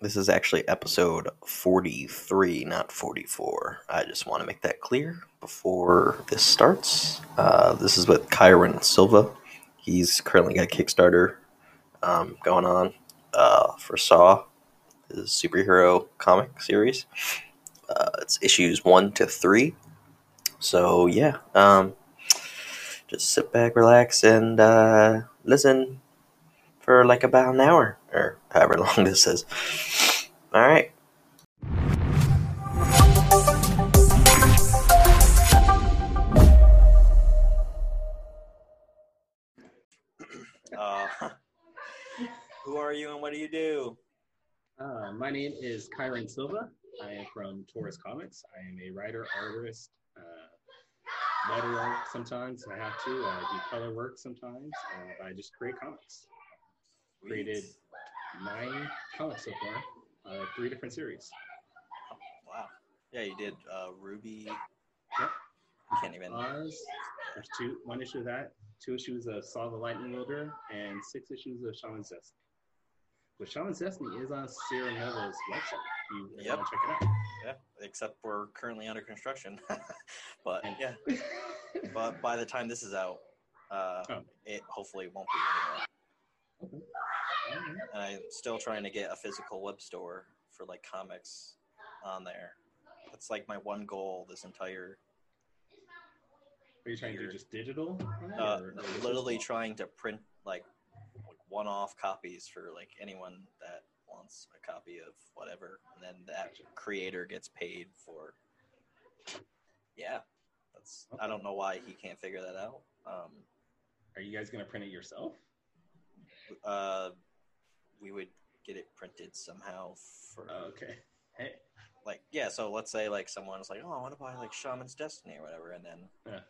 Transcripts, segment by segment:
This is actually episode 43, not 44. I just want to make that clear before this starts. Uh, this is with Kyron Silva. He's currently got Kickstarter um, going on uh, for Saw, his superhero comic series. Uh, it's issues one to three. So, yeah, um, just sit back, relax, and uh, listen for like about an hour or however long this is. All right. Uh, who are you and what do you do? Uh, my name is Kyron Silva. I am from Taurus Comics. I am a writer, artist, uh, letter art sometimes. I have to. I do color work sometimes. Uh, I just create comics. Created nine comics so far, uh, three different series. Wow. Yeah, you did uh, Ruby. Yep. You can't even. Oz. There's two, one issue of that, two issues of Saw the Lightning Wielder, and six issues of Shaman's Destiny. But Shaman's Destiny is on Sierra Nova's website. You Yep. want to check it out. Yeah, except we're currently under construction. but yeah, but by the time this is out, uh, Oh. it hopefully won't be anymore. Alright. And I'm still trying to get a physical web store for like comics on there. That's like my one goal this entire Are you trying to do just digital? uh, or- or literally trying to print like one-off copies for like anyone that wants a copy of whatever and then that creator gets paid for yeah that's i don't know why he can't figure that out um Are you guys gonna print it yourself? uh we would get it printed somehow for Oh, okay. Hey, like yeah so let's say like someone's like oh i want to buy like shaman's destiny or whatever and then Yeah.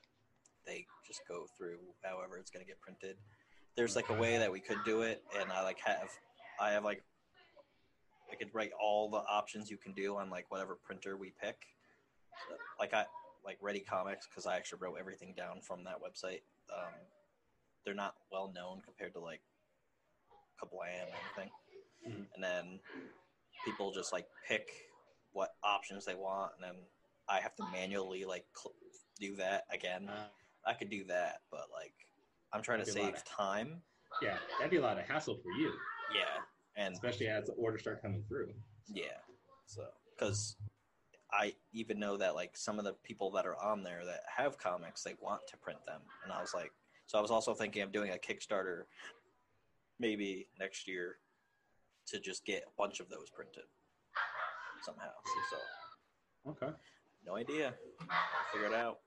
they just go through however it's going to get printed. There's like a way that we could do it and i like have i have like i could write all the options you can do on like whatever printer we pick. So, like i like ready comics because i actually wrote everything down from that website. Um, they're not well known compared to like Ka-Blam and everything Mhm. and then people just like pick what options they want and then i have to manually like cl- do that again. Uh, i could do that but like i'm trying to That'd be a lot save of- time. Yeah, that'd be a lot of hassle for you, yeah and especially as the orders start coming through. yeah so because i even know that like some of the people that are on there that have comics they want to print them. And i was like so i was also thinking of doing a kickstarter maybe next year to just get a bunch of those printed somehow so Okay. no idea I'll figure it out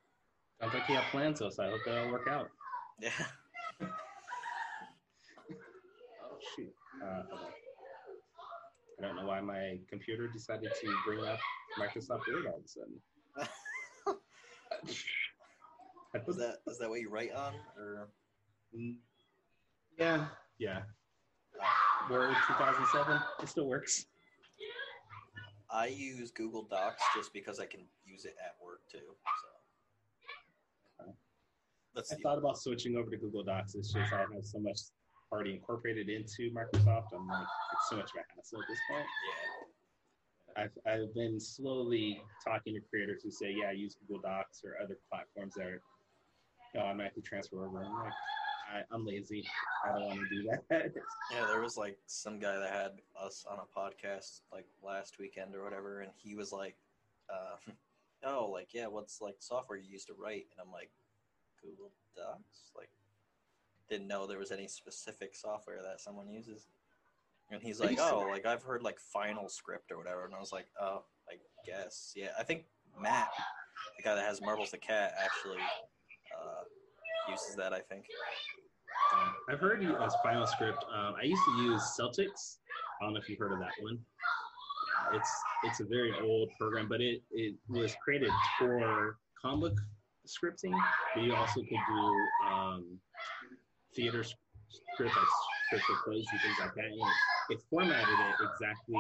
Sounds like you have plans though, so I hope they all work out. yeah Oh shoot. Uh. I don't know why my computer decided to bring up Microsoft Word all of a sudden. I is that is that what you write on or Yeah, yeah. Uh, Word 2007. It still works. I use Google Docs just because I can use it at work too. So let's I see. thought about switching over to Google Docs. It's just I have so much already incorporated into Microsoft. I'm like, it's so much of a hassle at this point. Yeah, I've, I've been slowly talking to creators who say, yeah, use Google Docs or other platforms that are you know, automatically transfer over. I'm like, I, I'm lazy. I don't want to do that. yeah. There was like some guy that had us on a podcast like last weekend or whatever, and he was like, uh, "Oh, like yeah, what's like software you use to write?" And I'm like, "Google Docs." Like, didn't know there was any specific software that someone uses. And he's like, "Oh, like I've heard like Final Script or whatever," and I was like, "Oh, I guess, yeah." I think Matt, the guy that has Marbles the Cat, actually uh, uses that. I think. Um, I've heard as Final Script. Um, I used to use Celtx. I don't know if you've heard of that one. It's it's a very old program, but it, it was created for comic scripting. But you also could do um, theater s- scripts, like scripts for plays and things like that. And it, it formatted it exactly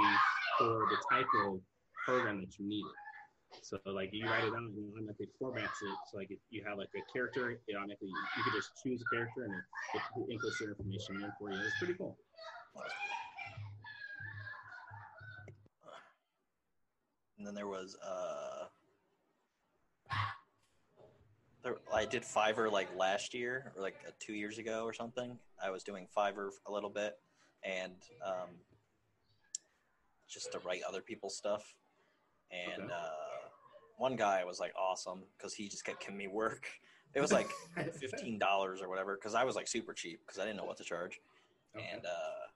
for the type of program that you needed. So like you write it down and it automatically formats it. So like if you have like a character, it automatically you can just choose a character and it, it inputs their information in for you. It's pretty cool. and then there was uh, there, I did Fiverr like last year or like uh, two years ago or something. I was doing Fiverr a little bit, and um, just to write other people's stuff. And Okay. uh, one guy was like awesome because he just kept giving me work. It was like fifteen dollars or whatever because I was like super cheap because I didn't know what to charge. Okay. And uh,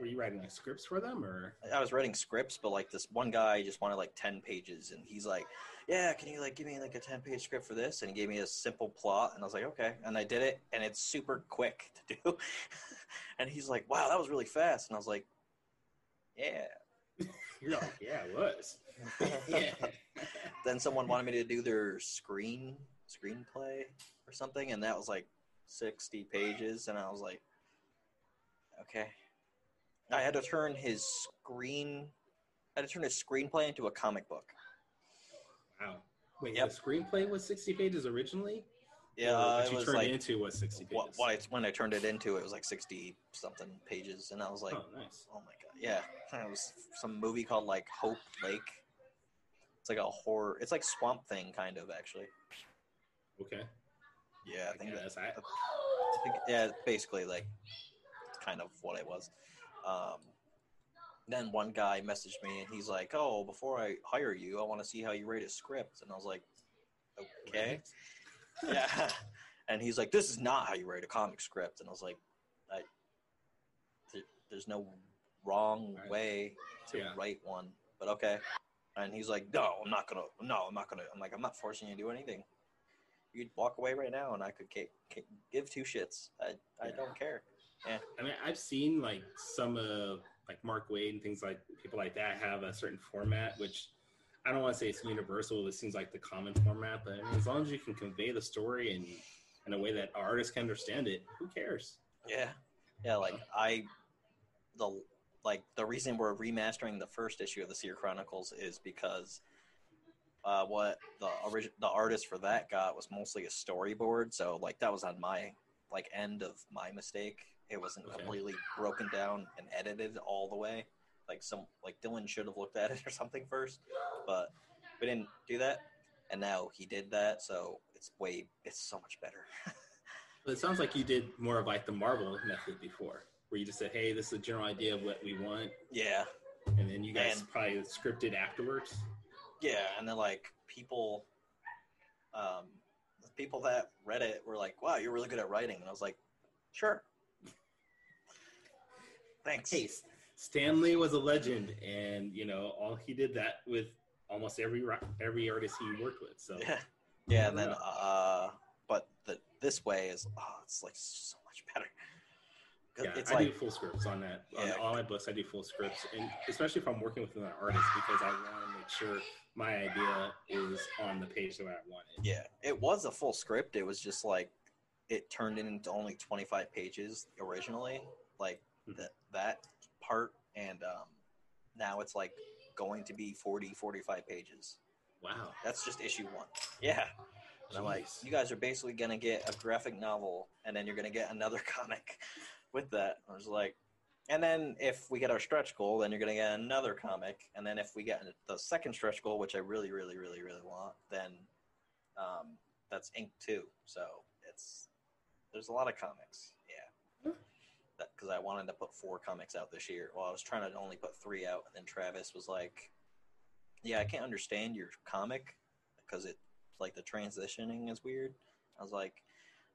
Were you writing like scripts for them or? I was writing scripts, but like this one guy just wanted like ten pages, and he's like, "Yeah, can you like give me like a ten page script for this?" And he gave me a simple plot, and I was like, "Okay," and I did it, and it's super quick to do. and he's like, "Wow, that was really fast," and I was like, "Yeah." You're like, yeah, it was. yeah. then someone wanted me to do their screen screenplay or something, and that was like sixty pages, and I was like, "Okay." I had to turn his screen. I had to turn his screenplay into a comic book. Wow. Wait, Yep. the screenplay was 60 pages originally? Yeah, what it you was turned like it into was 60 pages. what, what I, when I turned it into, it was like sixty something pages, and I was like, oh, nice. "Oh my god!" Yeah, it was some movie called like Hope Lake. It's like a horror. It's like Swamp Thing, kind of actually. Okay. Yeah, I think Yeah, that's. I, I think, yeah, basically like kind of what it was. Um, then one guy messaged me and he's like, "Oh, before I hire you, I want to see how you rate a script." And I was like, "Okay." yeah. And he's like, "This is not how you write a comic script." And I was like, "I, th- there's no wrong Right. way to Yeah. write one, but okay." And he's like, "No, I'm not gonna. No, I'm not gonna." I'm like, "I'm not forcing you to do anything. You'd walk away right now, and I could ca- ca- give two shits. I, I Yeah. don't care." I mean, I've seen like some of like Mark Waid and things like people like that have a certain format, which I don't want to say it's universal. It seems like the common format, but I mean, as long as you can convey the story in in a way that artists can understand it, who cares? Yeah, yeah. Like uh-huh. I, the like the reason we're remastering the first issue of the Seer Chronicles is because uh, what the origin the artist for that got was mostly a storyboard. So like that was on my like end of my mistake. It wasn't Okay. completely broken down and edited all the way. Like some like Dylan should have looked at it or something first, but we didn't do that. And now he did that, so it's way it's so much better. It sounds like you did more of like the Marvel method before, where you just said, "Hey, this is a general idea of what we want," yeah, and then you guys And- probably scripted afterwards. Yeah, and then like people, um, the people that read it were like, "Wow, you're really good at writing," and I was like, "Sure, thanks." Hey, Stan Lee was a legend, and you know, all he did that with almost every every artist he worked with. So Yeah, yeah, and then uh, but the this way is oh, it's like so much better. Yeah, it's I like do full scripts on that. On all my books, I do full scripts, and especially if I'm working with an artist because I want to make sure my idea is on the page the way I want it. yeah, it was a full script. It was just like it turned into only 25 pages originally, like Mhm. that that part, and um, now it's like going to be 40, 45 pages. Wow. That's just issue one. Yeah. And I'm like, you guys are basically gonna get a graphic novel, and then you're gonna get another comic with that. I was like, and then if we get our stretch goal, then you're gonna get another comic, and then if we get the second stretch goal, which I really, really, really, really want, then um, that's ink too. So it's there's a lot of comics. Yeah. Because I wanted to put four comics out this year. Well, I was trying to only put three out, and then Travis was like, "Yeah, I can't understand your comic because it like the transitioning is weird." I was like,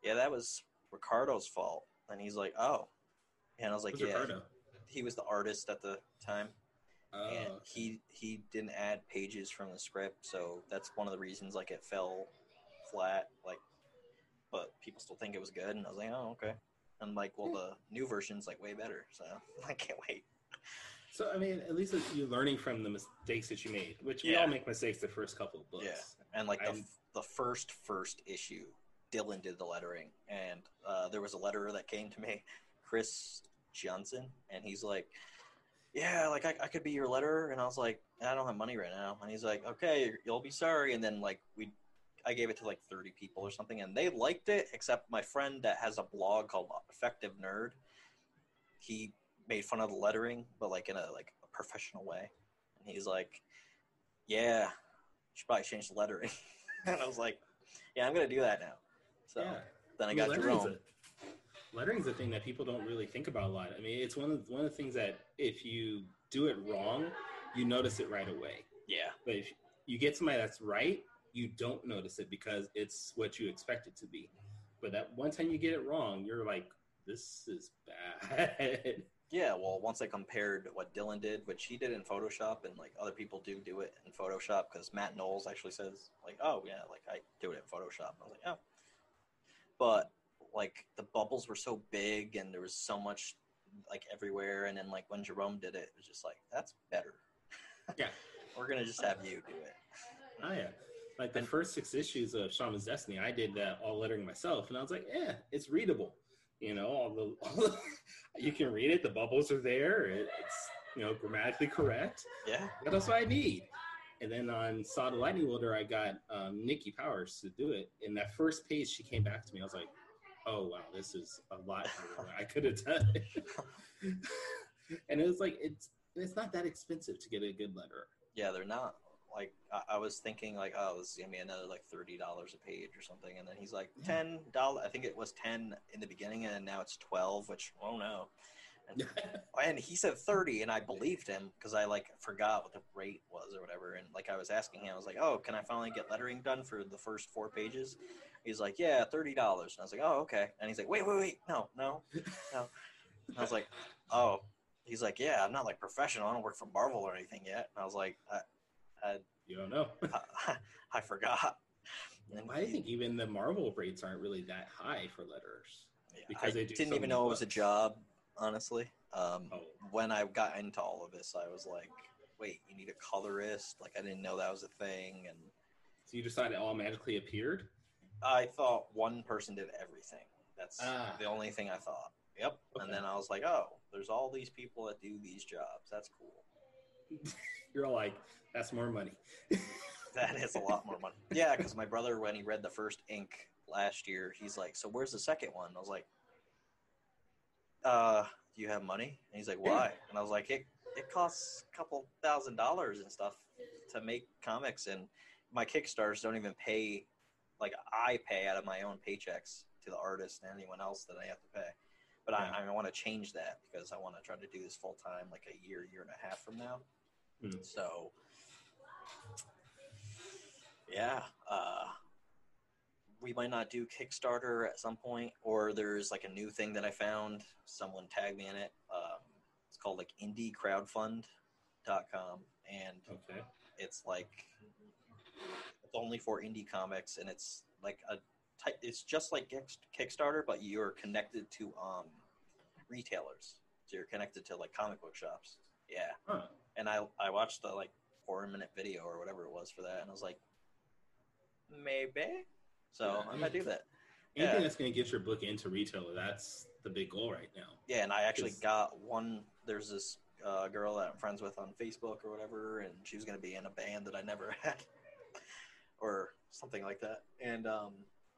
"Yeah, that was Ricardo's fault," and he's like, "Oh," and I was like, Who's "Yeah." Ricardo? He was the artist at the time, Oh, and he he didn't add pages from the script, so that's one of the reasons like it fell flat. Like, but people still think it was good, and I was like, "Oh, okay." And like, well, the new version's like way better, so I can't wait. so I mean, at least you're learning from the mistakes that you made, which we Yeah. all make mistakes the first couple of books. Yeah, and like the, I'm- the first first issue, Dylan did the lettering, and uh, there was a letterer that came to me, Chris Johnson, and he's like, "Yeah, like I, I could be your letterer," and I was like, "I don't have money right now," and he's like, "Okay, you'll be sorry," and then like we. I gave it to like 30 people or something, and they liked it, except my friend that has a blog called Effective Nerd. He made fun of the lettering, but like in a like a professional way. And he's like, yeah, should probably change the lettering. and I was like, yeah, I'm gonna do that now. So yeah. then I got Jerome. lettering's a- Lettering's a thing that people don't really think about a lot. I mean, it's one of one of the things that if you do it wrong, you notice it right away. Yeah, But if you get somebody that's right, you don't notice it because it's what you expect it to be. But that one time you get it wrong, you're like, "This is bad." yeah. Well, once I compared what Dylan did, which he did in Photoshop, and like other people do do it in Photoshop, because Matt Knowles actually says like, oh yeah, like I do it in Photoshop. I was like, oh, but like the bubbles were so big and there was so much like everywhere, and then like when Jerome did it, it was just like that's better. Yeah. We're gonna just have you do it. Oh yeah. Like the first six issues of Shaman's Destiny, I did that all lettering myself, and I was like, "Yeah, it's readable." You know, all the, all the you can read it. The bubbles are there. It, it's you know grammatically correct. Yeah. That's what I need. And then on Saw the Lightning Wielder, I got um, Nikki Powers to do it. And that first page, she came back to me. I was like, "Oh wow, this is a lot I could have done." it. and it was like it's it's not that expensive to get a good letterer. Yeah, they're not. Like I, I was thinking, like, oh, this is gonna be another like thirty dollars a page or something, and then he's like ten dollars. I think it was ten in the beginning, and now it's twelve. Which oh no, and, and he said thirty, and I believed him because I like forgot what the rate was or whatever, and like I was asking him, I was like, oh, can I finally get lettering done for the first four pages? He's like, yeah, thirty dollars, and I was like, oh, okay, and he's like, wait, wait, wait, no, no, no. And I was like, oh, he's like, yeah, I'm not like professional. I don't work for Marvel or anything yet. And I was like, I, I, You don't know. I, I forgot. And I think even the Marvel rates aren't really that high for letters. yeah, because I they didn't even know it was a job, honestly. Um, Oh, When I got into all of this, I was like, wait, you need a colorist? Like, I didn't know that was a thing. And so you decided it all magically appeared? I thought one person did everything. That's Ah. the only thing I thought. Yep. Okay. And then I was like, oh, there's all these people that do these jobs. That's cool. You're like, that's more money. That is a lot more money. Yeah, because my brother, when he read the first ink last year, he's like, "So where's the second one?" I was like, "Uh, do you have money?" And he's like, "Why?" And I was like, "It it costs a couple thousand dollars and stuff to make comics, and my Kickstarters don't even pay. Like I pay out of my own paychecks to the artist and anyone else that I have to pay." But Yeah. I, I want to change that because I want to try to do this full time, like a year, year and a half from now. Hmm. So, yeah, uh, we might not do Kickstarter at some point, or there's like a new thing that I found. Someone tagged me in it. Um, it's called like indiecrowdfund.com, and Okay. it's like it's only for indie comics, and it's like a type. It's just like Kickstarter, but you're connected to um, retailers. So you're connected to like comic book shops. Yeah Huh. and I I watched the like four minute video or whatever it was for that, and I was like, maybe. So Yeah. I'm gonna do that. Anything Yeah. that's going to get your book into retailer, that's the big goal right now. Yeah, and I actually Is- got one. There's this uh, girl that I'm friends with on Facebook or whatever, and she was gonna be in a band that I never had, or something like that. And um,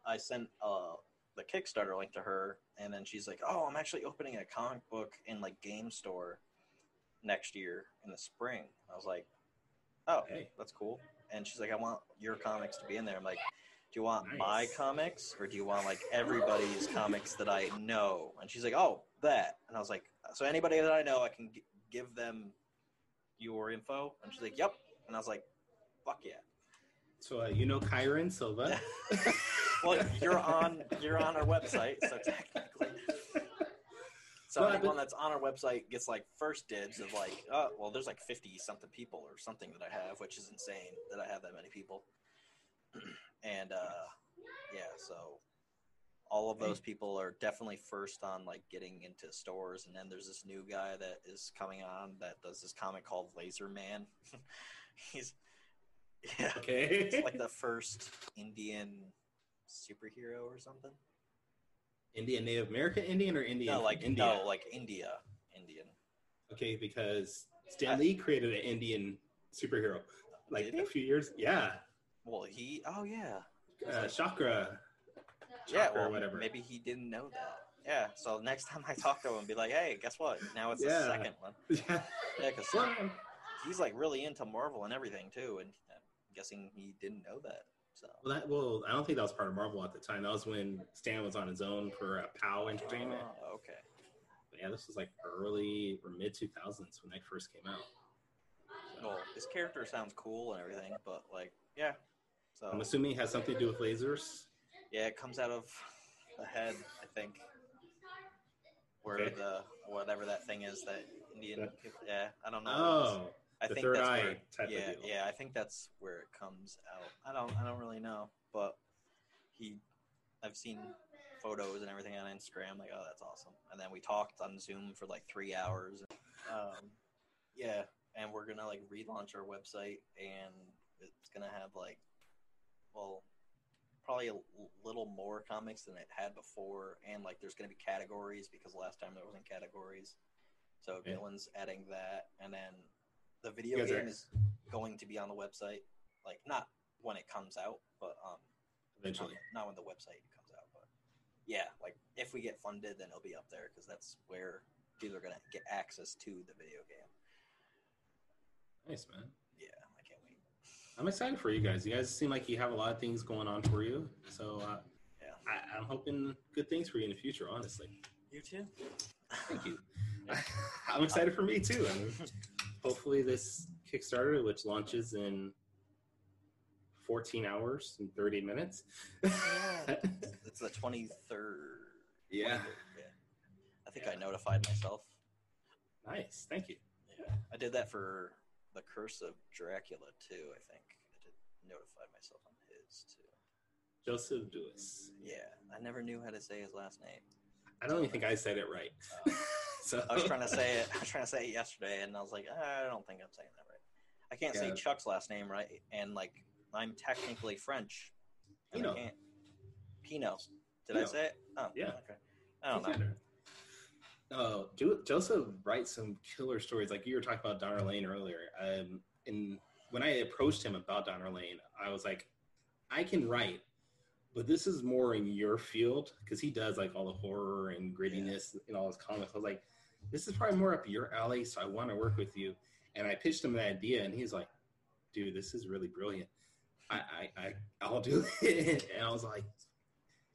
I sent uh, the Kickstarter link to her, and then she's like, "Oh, I'm actually opening a comic book in like game store next year in the spring." I was like, "Oh, Hey. that's cool." And she's like, "I want your comics to be in there." I'm like, "Do you want Nice. my comics or do you want like everybody's comics that I know?" And she's like, "Oh, that." And I was like, "So anybody that I know, I can g- give them your info?" And she's like, "Yep." And I was like, "Fuck yeah." So uh, you know Kyron Silva. well, you're on you're on our website, so technically. So Well, anyone that's on our website gets like first dibs of like, oh, well, there's like fifty something people or something that I have, which is insane that I have that many people. and uh, yeah, so all of those people are definitely first on like getting into stores, and then there's this new guy that is coming on that does this comic called Laser Man. He's yeah, Okay. it's like the first Indian superhero or something. Indian, Native American Indian, or Indian? No, like India? no, like India, Indian. Okay, because Stan Lee created an Indian superhero like a few years. Yeah, Well, he. Oh yeah, uh, Chakra. yeah. Chakra or Well, whatever. maybe he didn't know that. Yeah. So next time I talk to him, be like, "Hey, guess what? Now it's the second one." Yeah. Yeah, because Well, he's like really into Marvel and everything too, and I'm guessing he didn't know that. So Well, that, well, I don't think that was part of Marvel at the time. That was when Stan was on his own for uh, POW Entertainment. Oh, okay. But yeah, this was like early or mid 2000s when they first came out. Well, his character sounds cool and everything, but like, yeah. So I'm assuming it has something to do with lasers. yeah, it comes out of the head, I think, where Okay. the whatever that thing is that Indian. That- people- yeah, I don't know. Oh, I the think third that's eye where, type of yeah, deal. yeah. I think that's where it comes out. I don't, I don't really know, but he, I've seen photos and everything on Instagram. Like, oh, that's awesome. And then we talked on Zoom for like three hours. Um, yeah, and we're gonna like relaunch our website, and it's gonna have like, well, probably a little more comics than it had before, and like there's gonna be categories because last time there wasn't categories. So Yeah. Dylan's adding that, and then the video game are- is going to be on the website, like not when it comes out, but um, eventually. not, not when the website comes out, but yeah, like if we get funded, then it'll be up there because that's where people are gonna get access to the video game. Nice, man. Yeah, I can't wait. I'm excited for you guys. You guys seem like you have a lot of things going on for you. So uh, Yeah. I, I'm hoping good things for you in the future, honestly. You too. Thank you. I'm excited for me too. I mean, hopefully, this Kickstarter, which launches in 14 hours and 30 minutes. it's the twenty third. yeah. Yeah. I think I notified myself. Nice. Thank you. Yeah. I did that for the Curse of Dracula too. I think I did notify myself on his too. Joseph Lewis. Yeah, I never knew how to say his last name. I don't even think I said it right. Uh, so I was trying to say it. I was trying to say it yesterday, and I was like, "Ah, I don't think I'm saying that right. I can't Yeah. say Chuck's last name right, and like I'm technically French. Pino. Pino. Did I say it? Oh, Yeah. Okay. I don't know. Oh, Jo- Joseph writes some killer stories. Like you were talking about Donner Lane earlier. Um, and when I approached him about Donner Lane, I was like, I can write, but this is more in your field because he does like all the horror and grittiness in all his comics. I was like, this is probably more up your alley, so I want to work with you. And I pitched him the idea, and he's like, dude, this is really brilliant. I, I, I I'll do it. And I was like,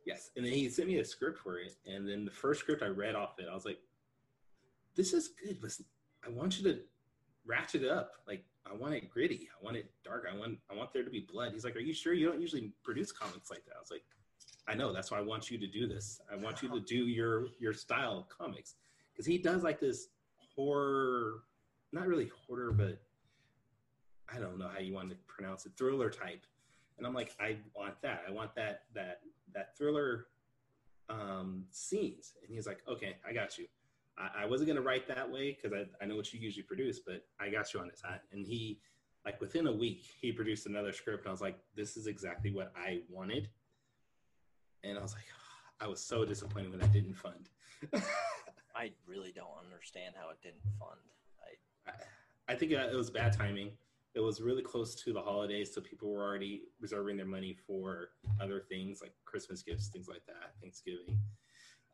yes. And then he sent me a script for it. And then the first script I read off it, I was like, this is good, but I want you to ratchet it up. Like I want it gritty. I want it dark. I want I want there to be blood. He's like, Are you sure you don't usually produce comics like that? I was like, I know. That's why I want you to do this. I want you to do your your style comics because he does like this horror, not really horror, but I don't know how you want to pronounce it, thriller type. And I'm like, I want that. I want that that that thriller um, scenes. And he's like, okay, I got you. I, I wasn't going to write that way because I, I know what you usually produce, but I got you on this. I, and he, like within a week, he produced another script. And I was like, this is exactly what I wanted. And I was like, I was so disappointed when I didn't fund. I really don't understand how it didn't fund. I I, I think uh, it was bad timing. It was really close to the holidays, so people were already reserving their money for other things like Christmas gifts, things like that, Thanksgiving.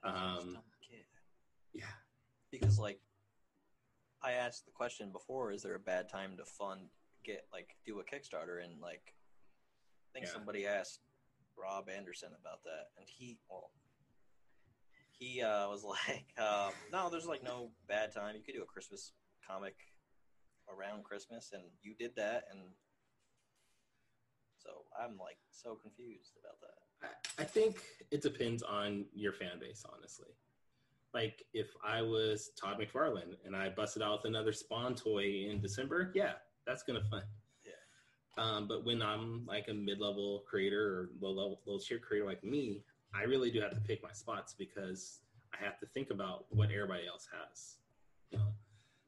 Um, don't get it. yeah, because like I asked the question before: Is there a bad time to fund get like do a Kickstarter? And like I think Yeah. somebody asked Rob Anderson about that, and he well he uh, was like, uh, "No, there's like no bad time. You could do a Christmas comic around Christmas, and you did that, and." So I'm like so confused about that. I, I think it depends on your fan base, honestly. Like if I was Todd McFarlane and I busted out with another Spawn toy in December, yeah, that's gonna fun. Yeah. Um, but when I'm like a mid-level creator or low-level, low-tier creator like me, I really do have to pick my spots because I have to think about what everybody else has. You know,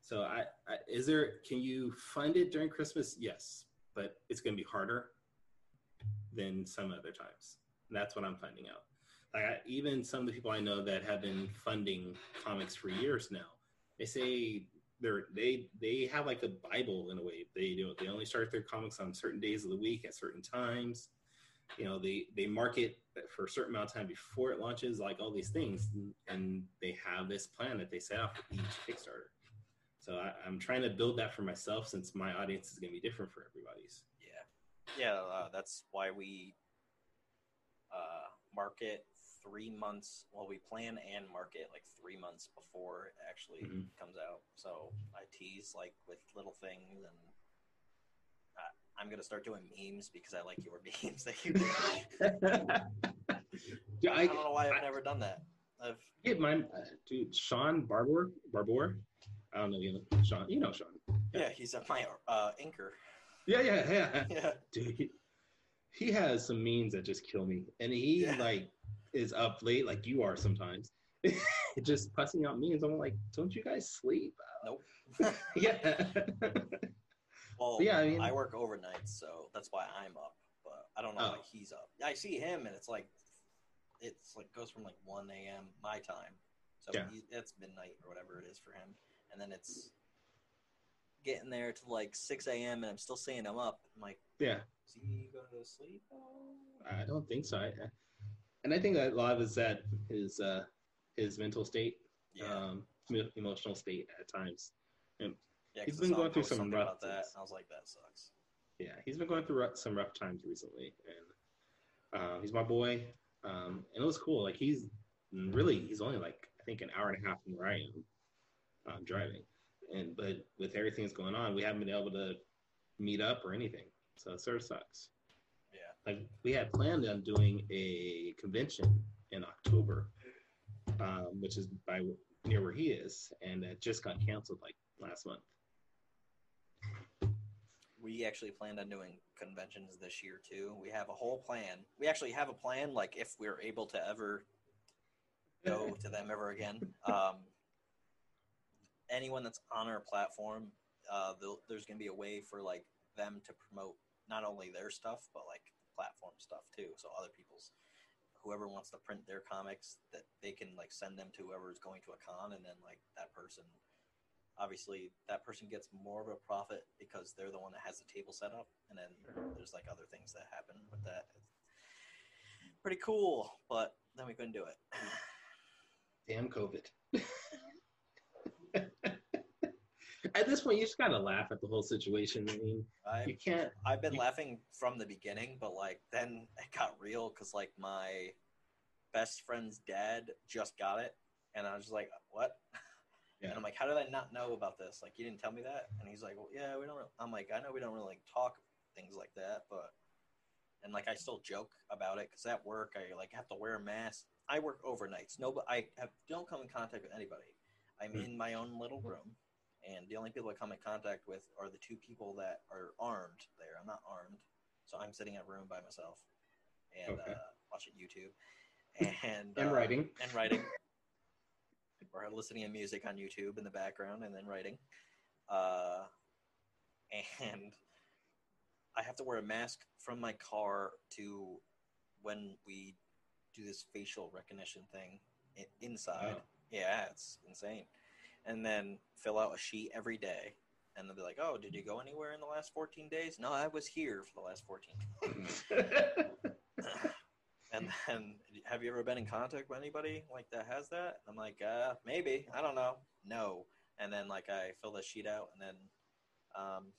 so I, I is there? Can you fund it during Christmas? Yes, but it's to be harder than some other times. And that's what I'm finding out. Like I, even some of the people I know that have been funding comics for years now, they say they're they they have like a bible in a way. They they only start their comics on certain days of the week at certain times. You know they they market for a certain amount of time before it launches, like all these things, and they have this plan that they set out for each Kickstarter. So I, I'm trying to build that for myself since my audience is going to be different for everybody's. Yeah, yeah. Uh, that's why we uh, market three months. Well, we plan and market like three months before it actually Mhm. comes out. So I tease like with little things, and I, I'm gonna start doing memes because I like your memes that you. do. Dude, I I, don't know why I've I- never done that. I've get mine, uh, dude. Sean Barbour, Barbour. I don't know you know Sean. You know Sean. yeah, he's at my uh, anchor. Yeah, yeah, yeah. Yeah, Dude, he, he has some memes that just kill me, and he Yeah. like is up late like you are sometimes. just pussing out memes. I'm like, don't you guys sleep? nope. yeah. Well, Yeah, I mean- I work overnight, so that's why I'm up. But I don't know Oh. why he's up. I see him, and it's like it's like goes from like 1 a.m. my time, so Yeah. he, it's midnight or whatever it is for him, and then it's getting there to like 6 a.m. and I'm still seeing him up. I'm like, yeah. is he going to sleep? I don't think so. I, and I think a lot of it's that his uh, his mental state, Yeah, um, emotional state at times. yeah, he's been going through some rough about that. I was like, that sucks. Yeah, he's been going through rough, some rough times recently, and um, he's my boy. Um, and it was cool. Like he's really he's only like I think an hour and a half from where I am um, driving, and but with everything that's going on, we haven't been able to meet up or anything. So it sort of sucks. Like we had planned on doing a convention in October, um, which is by near where he is, and it just got canceled like last month. we actually planned on doing conventions this year too. We have a whole plan. We actually have a plan, like if we're able to ever go to them ever again. Um, anyone that's on our platform, uh, there's going to be a way for like them to promote not only their stuff but like platform stuff too. So other people's, whoever wants to print their comics, that they can like send them to whoever is going to a con, and then like that person. Obviously, that person gets more of a profit because they're the one that has the table set up, and then there's like other things that happen with that. Pretty cool, but then we couldn't do it. Damn COVID. at this point, you just gotta laugh at the whole situation. I mean, I you can't. I've been You- laughing from the beginning, but like then it got real because like my best friend's dad just got it, and I was just like, "What?" Yeah. And I'm like, "How did I not know about this? Like, you didn't tell me that?" And he's like, "Well, yeah, we don't." Really. I'm like, "I know we don't really like, talk things like that, but." And like, I still joke about it because at work I like have to wear a mask. I work overnights. No, but I have, don't come in contact with anybody. I'm Hmm. in my own little room and the only people I come in contact with are the two people that are armed there. I'm not armed, so I'm sitting in a room by myself and Okay. uh, watching YouTube and And uh, writing. and writing, or listening to music on YouTube in the background and then writing. Uh, and I have to wear a mask from my car to when we do this facial recognition thing inside. Wow. Yeah, it's insane. And then fill out a sheet every day. And they'll be like, oh, did you go anywhere in the last 14 days? No, I was here for the last 14 and then, have you ever been in contact with anybody like that has that? I'm like, uh, maybe. I don't know. No. And then like I fill the sheet out, and then um,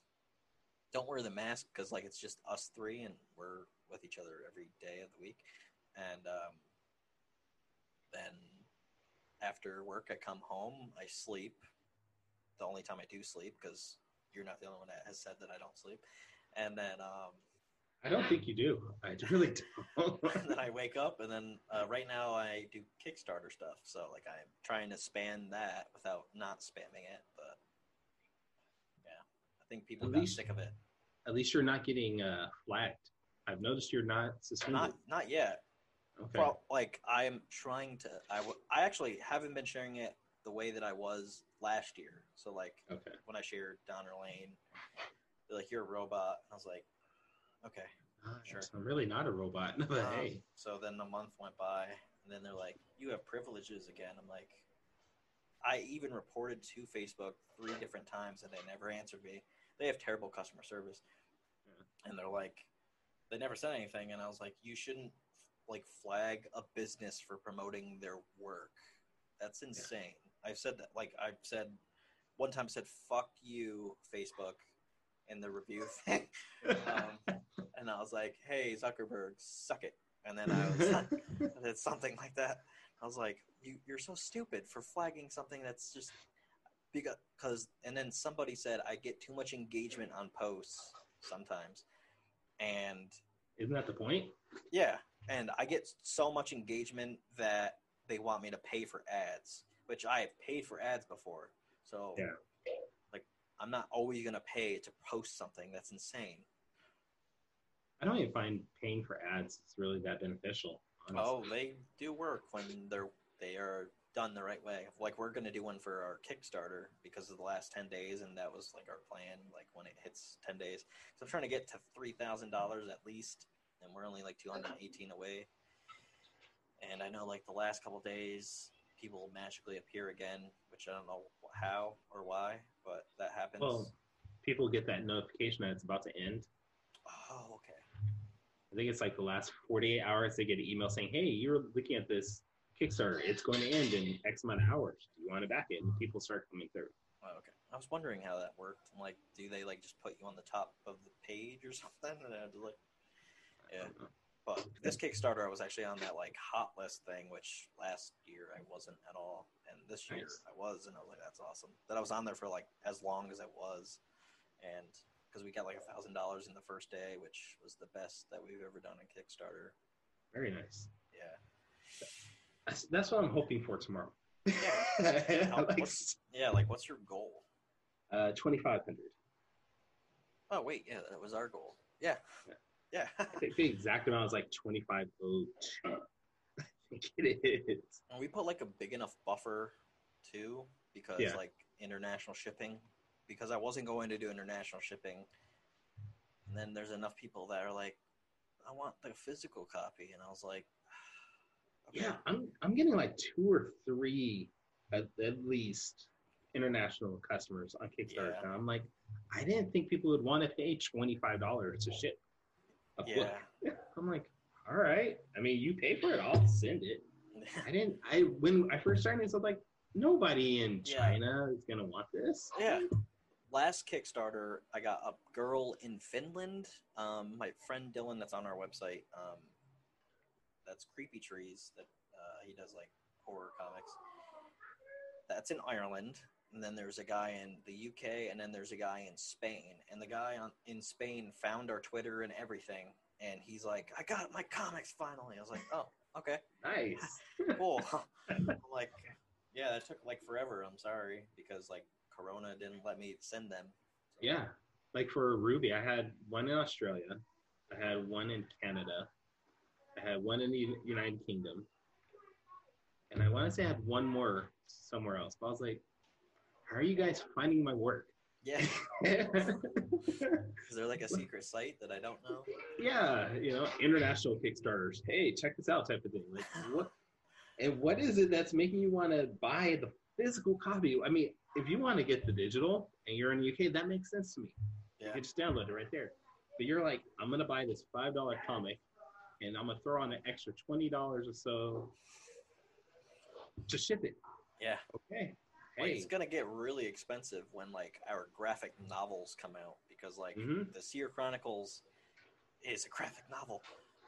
don't wear the mask because like it's just us three, and we're with each other every day of the week. And um, then after work, I come home, I sleep. The only time I do sleep because you're not the only one that has said that I don't sleep. And then um, I don't think you do. I really don't. and then I wake up, and then uh, right now I do Kickstarter stuff. So like I'm trying to span that without not spamming it, but yeah, I think people At got least- sick of it. At least you're not getting uh, flagged. I've noticed you're not suspended. Not not yet. Okay. Well, like I'm trying to. I w- I actually haven't been sharing it the way that I was last year. So like okay. when I shared Donner Lane, they're like you're a robot, and I was like, okay. Sure. I'm really not a robot, but Um, hey. So then a month went by, and then they're like, "You have privileges again." I'm like, I even reported to Facebook three different times, and they never answered me. They have terrible customer service, Yeah. and they're like, they never said anything, and I was like, you shouldn't like flag a business for promoting their work. That's insane. I've said that. Like I've said one time said "fuck you" Facebook in the review thing, um, and I was like, "Hey Zuckerberg, suck it." And then I was I did something like that. I was like, you, "You're so stupid for flagging something that's just because." And then somebody said, "I get too much engagement on posts sometimes," and Isn't that the point? yeah, and I get so much engagement that they want me to pay for ads, which I have paid for ads before. So, Yeah. like, I'm not always gonna pay to post something. That's insane. I don't even find paying for ads is really that beneficial. Honestly. Oh, they do work when they're they are done the right way. Like we're gonna do one for our Kickstarter because of the last ten days, and that was like our plan. Like when it hits ten days, so I'm trying to get to three thousand dollars at least, and we're only like two hundred eighteen away. And I know like the last couple days, people magically appear again, which I don't know how or why, but that happens. Well, people get that notification that it's about to end. oh, okay. I think it's like the last 48 hours they get an email saying, "Hey, you're looking at this Kickstarter. It's going to end in X amount of hours. Do you want to back it?" And people start coming through. Oh, okay. I was wondering how that worked. I'm like, do they like just put you on the top of the page or something? And I had to like, yeah. But this Kickstarter, I was actually on that like hot list thing, which last year I wasn't at all, and this year Nice. I was, and I was like, that's awesome. That I was on there for like as long as I was, and because we got like a thousand dollars in the first day, which was the best that we've ever done in Kickstarter. Very nice. Yeah. That's, that's what I'm hoping for tomorrow. Yeah. How- like, what's, yeah. Like, what's your goal? uh, 2,500. Oh wait, yeah, that was our goal. Yeah. Yeah. Yeah. I think the exact amount is like 2,502. I think it is. And we put like a big enough buffer too, because Yeah. like international shipping, because I wasn't going to do international shipping. And then there's enough people that are like, I want the physical copy, and I was like, okay. Yeah, I'm I'm getting like two or three at, at least international customers on Kickstarter. Yeah. And I'm like, I didn't think people would want to pay twenty five dollars to ship a book. Yeah, I'm like, all right. I mean, you pay for it, I'll send it. I didn't. I when I first started, I was like, nobody in Yeah. China is gonna want this. yeah. Last Kickstarter, I got a girl in Finland. Um, my friend Dylan, that's on our website. Um, that's Creepy Trees. That uh, he does like horror comics. That's in Ireland. And then there's a guy in the UK, and then there's a guy in Spain. And the guy on, in Spain found our Twitter and everything. And he's like, I got my comics finally. I was like, oh, okay, Nice. cool. I'm like, yeah, that took like forever. I'm sorry because like Corona didn't let me send them. So- Yeah. Like for Ruby, I had one in Australia, I had one in Canada, I had one in the United Kingdom, and I want to say I had one more somewhere else. But I was like, how are you guys finding my work? Yeah. Is there like a secret site that I don't know? Yeah, you know, international Kickstarters. Hey, check this out, type of thing. Like, what? And what is it that's making you want to buy the physical copy? I mean, if you want to get the digital and you're in the UK, that makes sense to me. You Yeah. can just download it right there. But you're like, I'm gonna buy this five dollar comic, and I'm gonna throw on an extra twenty dollars or so to ship it. Yeah. Okay. Like, it's gonna get really expensive when like our graphic novels come out because like Mhm. the Seer Chronicles is a graphic novel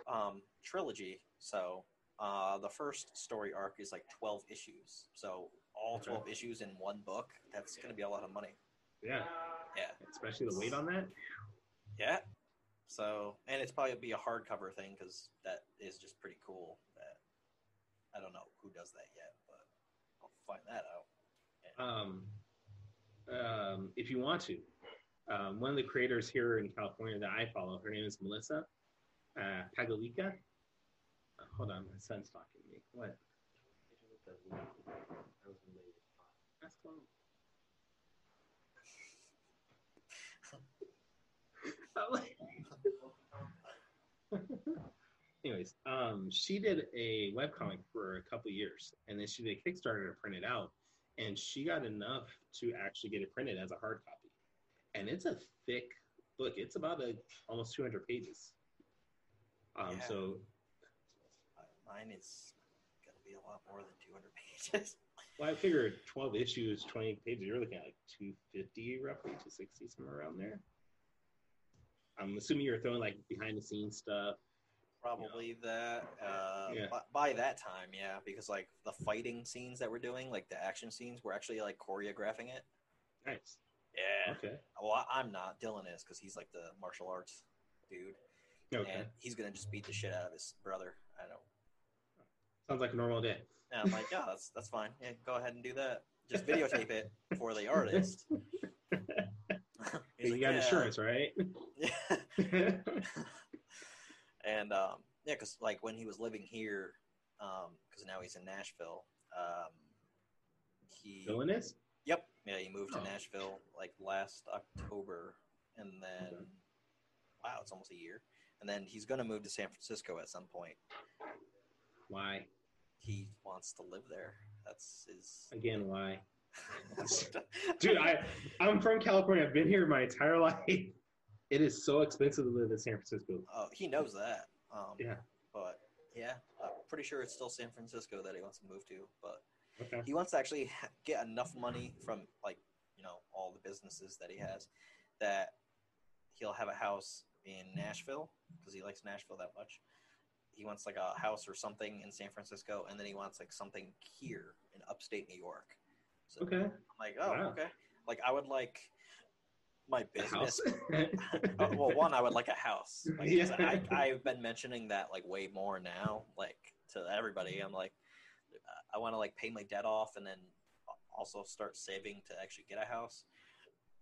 um, trilogy. So uh, the first story arc is like twelve issues. So all Okay. twelve issues in one book. That's gonna be a lot of money. Yeah. Yeah. Especially the weight on that. Yeah. So and it's probably be a hardcover thing because that is just pretty cool. That I don't know who does that yet, but I'll find that out. Um, um, if you want to, um, one of the creators here in California that I follow, her name is Melissa uh, Pagalika. Uh, hold on, my son's talking to me. What? Him. Anyways, um, she did a webcomic for a couple years, and then she did a Kickstarter to print it out, and she got enough to actually get it printed as a hard copy. And it's a thick book; it's about a almost 200 pages. Um, Yeah. So Uh, Mine is gonna be a lot more than 200 pages. Well, I figured 12 issues, 20 pages, you're looking at like 250 roughly, 260, somewhere around there. I'm assuming you're throwing like behind the scenes stuff. Probably that. Uh, Yeah. by, by that time, yeah, because like the fighting scenes that we're doing, like the action scenes, we're actually like choreographing it. Nice. Yeah. Okay. Well, I- I'm not. Dylan is because he's like the martial arts dude, Okay. and he's gonna just beat the shit out of his brother. I know. Sounds like a normal day. And I'm like, yeah, that's that's fine. Yeah, go ahead and do that. Just videotape it for the artist. You like, got "Yeah." insurance, right? Yeah. and um, yeah, because like when he was living here, because now he's in Nashville. Um, he Villainous? Yep. Yeah, he moved to Oh. Nashville like last October, and then Okay. wow, it's almost a year. And then he's going to move to San Francisco at some point. Why? He wants to live there. That's his. Again, why? Dude, I I'm from California. I've been here my entire life. It is so expensive to live in San Francisco. oh, he knows that. Um, Yeah. But yeah, I'm pretty sure it's still San Francisco that he wants to move to. But Okay. he wants to actually ha- get enough money from like you know all the businesses that he has that he'll have a house in Nashville because he likes Nashville that much. He wants like a house or something in San Francisco, and then he wants like something here in upstate New York. So Okay. I'm like, oh, Wow. okay. Like I would like my business. Uh, well, one, I would like a house. Like, Yeah. I, I've been mentioning that like way more now, like to everybody. I'm like, uh, I want to like pay my debt off and then also start saving to actually get a house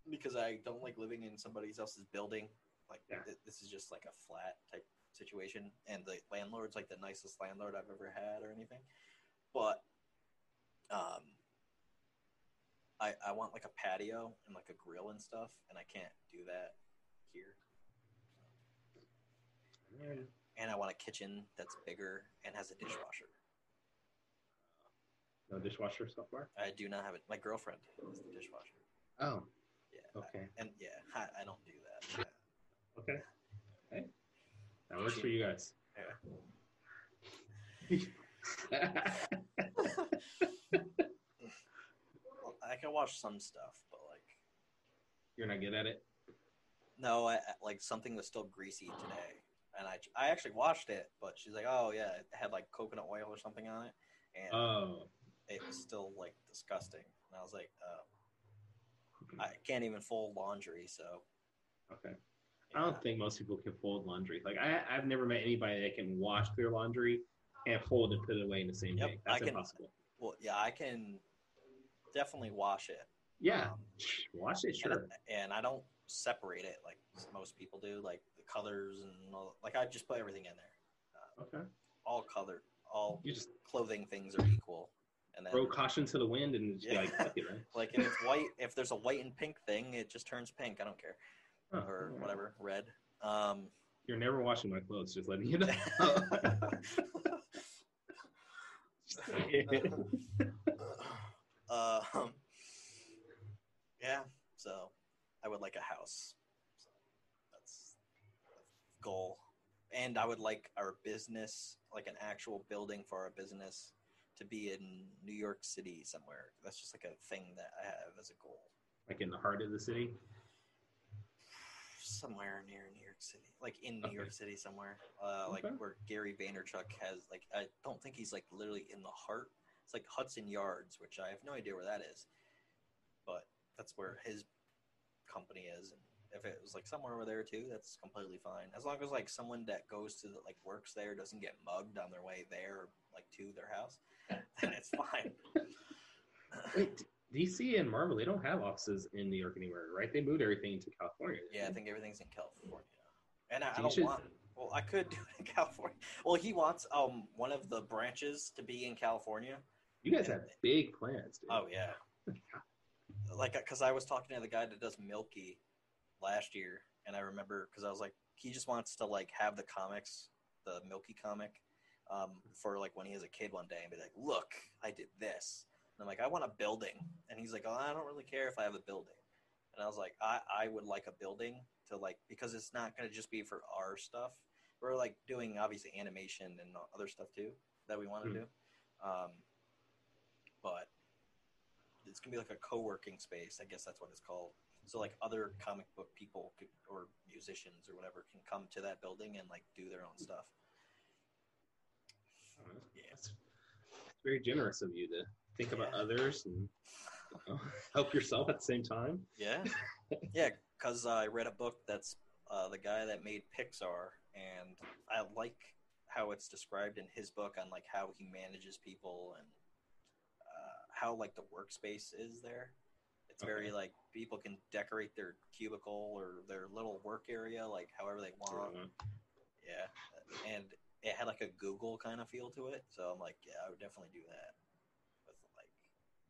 because I don't like living in somebody else's building. Like Yeah. th- this is just like a flat type situation, and the landlord's like the nicest landlord I've ever had or anything. But um, I I want like a patio and like a grill and stuff, and I can't do that here. And I want a kitchen that's bigger and has a dishwasher. no dishwasher so far. I do not have it. My girlfriend is the dishwasher. Oh, Yeah. okay, And yeah, I, I don't do that. okay. Hey, that works for you guys. Yeah. Well, I wash some stuff, but like, You're not good at it. no, I, like something was still greasy today, and I I actually washed it, but she's like, oh yeah, it had like coconut oil or something on it, and Oh, it was still like disgusting. And I was like, uh, I can't even fold laundry, so. okay. yeah. I don't think most people can fold laundry. Like I, I've never met anybody that can wash their laundry and fold and put it away in the same Yep, day. That's I can- impossible. Well, yeah, I can definitely wash it. Yeah, Um, wash it, sure. and, and I don't separate it like most people do, like the colors and all, like I just put everything in there. Uh, Okay. all color, all You just clothing things are equal, and then throw caution to the wind and just Yeah. be like, it, right? like if it's white, if there's a white and pink thing, it just turns pink. I don't care Huh. or whatever, red. Um, You're never washing my clothes, just letting you know. um, yeah, so I would like a house. So that's the goal. And I would like our business, like an actual building for our business, to be in New York City somewhere. That's just like a thing that I have as a goal. like in the heart of the city. Somewhere near New York City, like in New Okay. York City somewhere, uh, like where Gary Vaynerchuk has. Like, I don't think he's like literally in the heart. It's like Hudson Yards, which I have no idea where that is, but that's where his company is. And if it was like somewhere over there too, that's completely fine. As long as like someone that goes to the, like works there doesn't get mugged on their way there, like to their house, then it's fine. Wait, DC and Marvel, they don't have offices in New York anymore, right? They moved everything to California. Yeah, I think everything's in California, and I, I So don't should- want. Well, I could do it in California. Well, he wants um one of the branches to be in California. You guys have big plans, dude. Oh yeah, like because I was talking to the guy that does Milky last year, and I remember because I was like, he just wants to like have the comics, the Milky comic, um, for like when he has a kid one day, and be like, look, I did this. And I'm like, I want a building, and he's like, oh, I don't really care if I have a building. And I was like, I, I would like a building to like because it's not going to just be for our stuff. We're like doing obviously animation and other stuff too that we want to Hmm. do. Um, but it's gonna be like a co-working space. I guess that's what it's called. So like other comic book people could, or musicians or whatever can come to that building and like do their own stuff. Uh, Yeah. It's it's very generous of you to think about Yeah. others and you know, help yourself at the same time. Yeah, yeah. Because I read a book that's uh, the guy that made Pixar, and I like how it's described in his book on like how he manages people and uh, how like the workspace is there. It's very like people can decorate their cubicle or their little work area like however they want. Uh, Yeah, and it had like a Google kind of feel to it, so I'm like, yeah, I would definitely do that. With like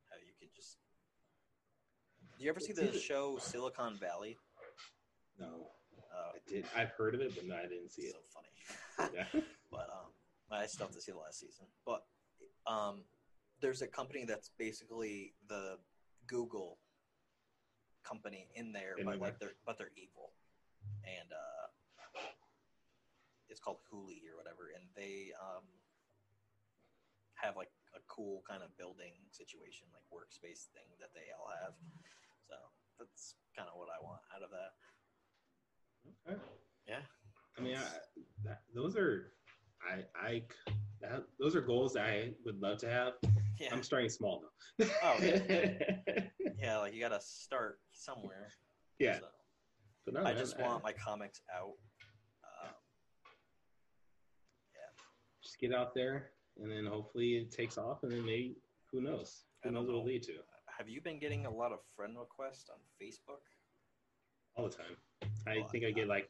how you could just. Do you ever see the show Silicon Valley? no, Uh, I did. I've heard of it, but no, I didn't see it's it. so funny. Yeah. but um, I still have to see the last season. But um, there's a company that's basically the Google company in there, In but like they're but they're evil, and uh, it's called Hooli or whatever, and they um, have like a cool kind of building situation, like workspace thing that they all have. So that's kind of what I want out of that. Okay. Yeah. I mean, I, that, those are, I, I, that, those are goals that I would love to have. Yeah. I'm starting small though. Oh, yeah. yeah, like you got to start somewhere. yeah. So, But no, I man, just want my comics out. Um, yeah, just get out there, and then hopefully it takes off, and then maybe who knows? Who knows what it'll lead to? have you been getting a lot of friend requests on Facebook? All the time. I Well, think I get like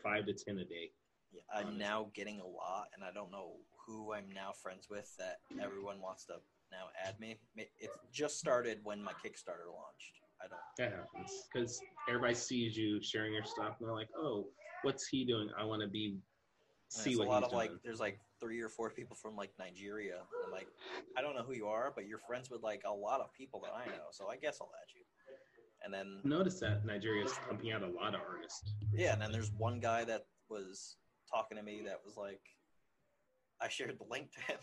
five to ten a day. Yeah, I'm Honestly. now getting a lot, and I don't know who I'm now friends with that everyone wants to now add me. It just started when my Kickstarter launched. I don't. That happens because everybody sees you sharing your stuff, and they're like, "Oh, what's he doing? I want to be see what a lot he's of doing." like. There's like three or four people from like Nigeria. I'm like, I don't know who you are, but you're friends with like a lot of people that I know, so I guess I'll add you. And then Notice that Nigeria is pumping out a lot of artists. Yeah, and then there's one guy that was talking to me that was like, I shared the link to him,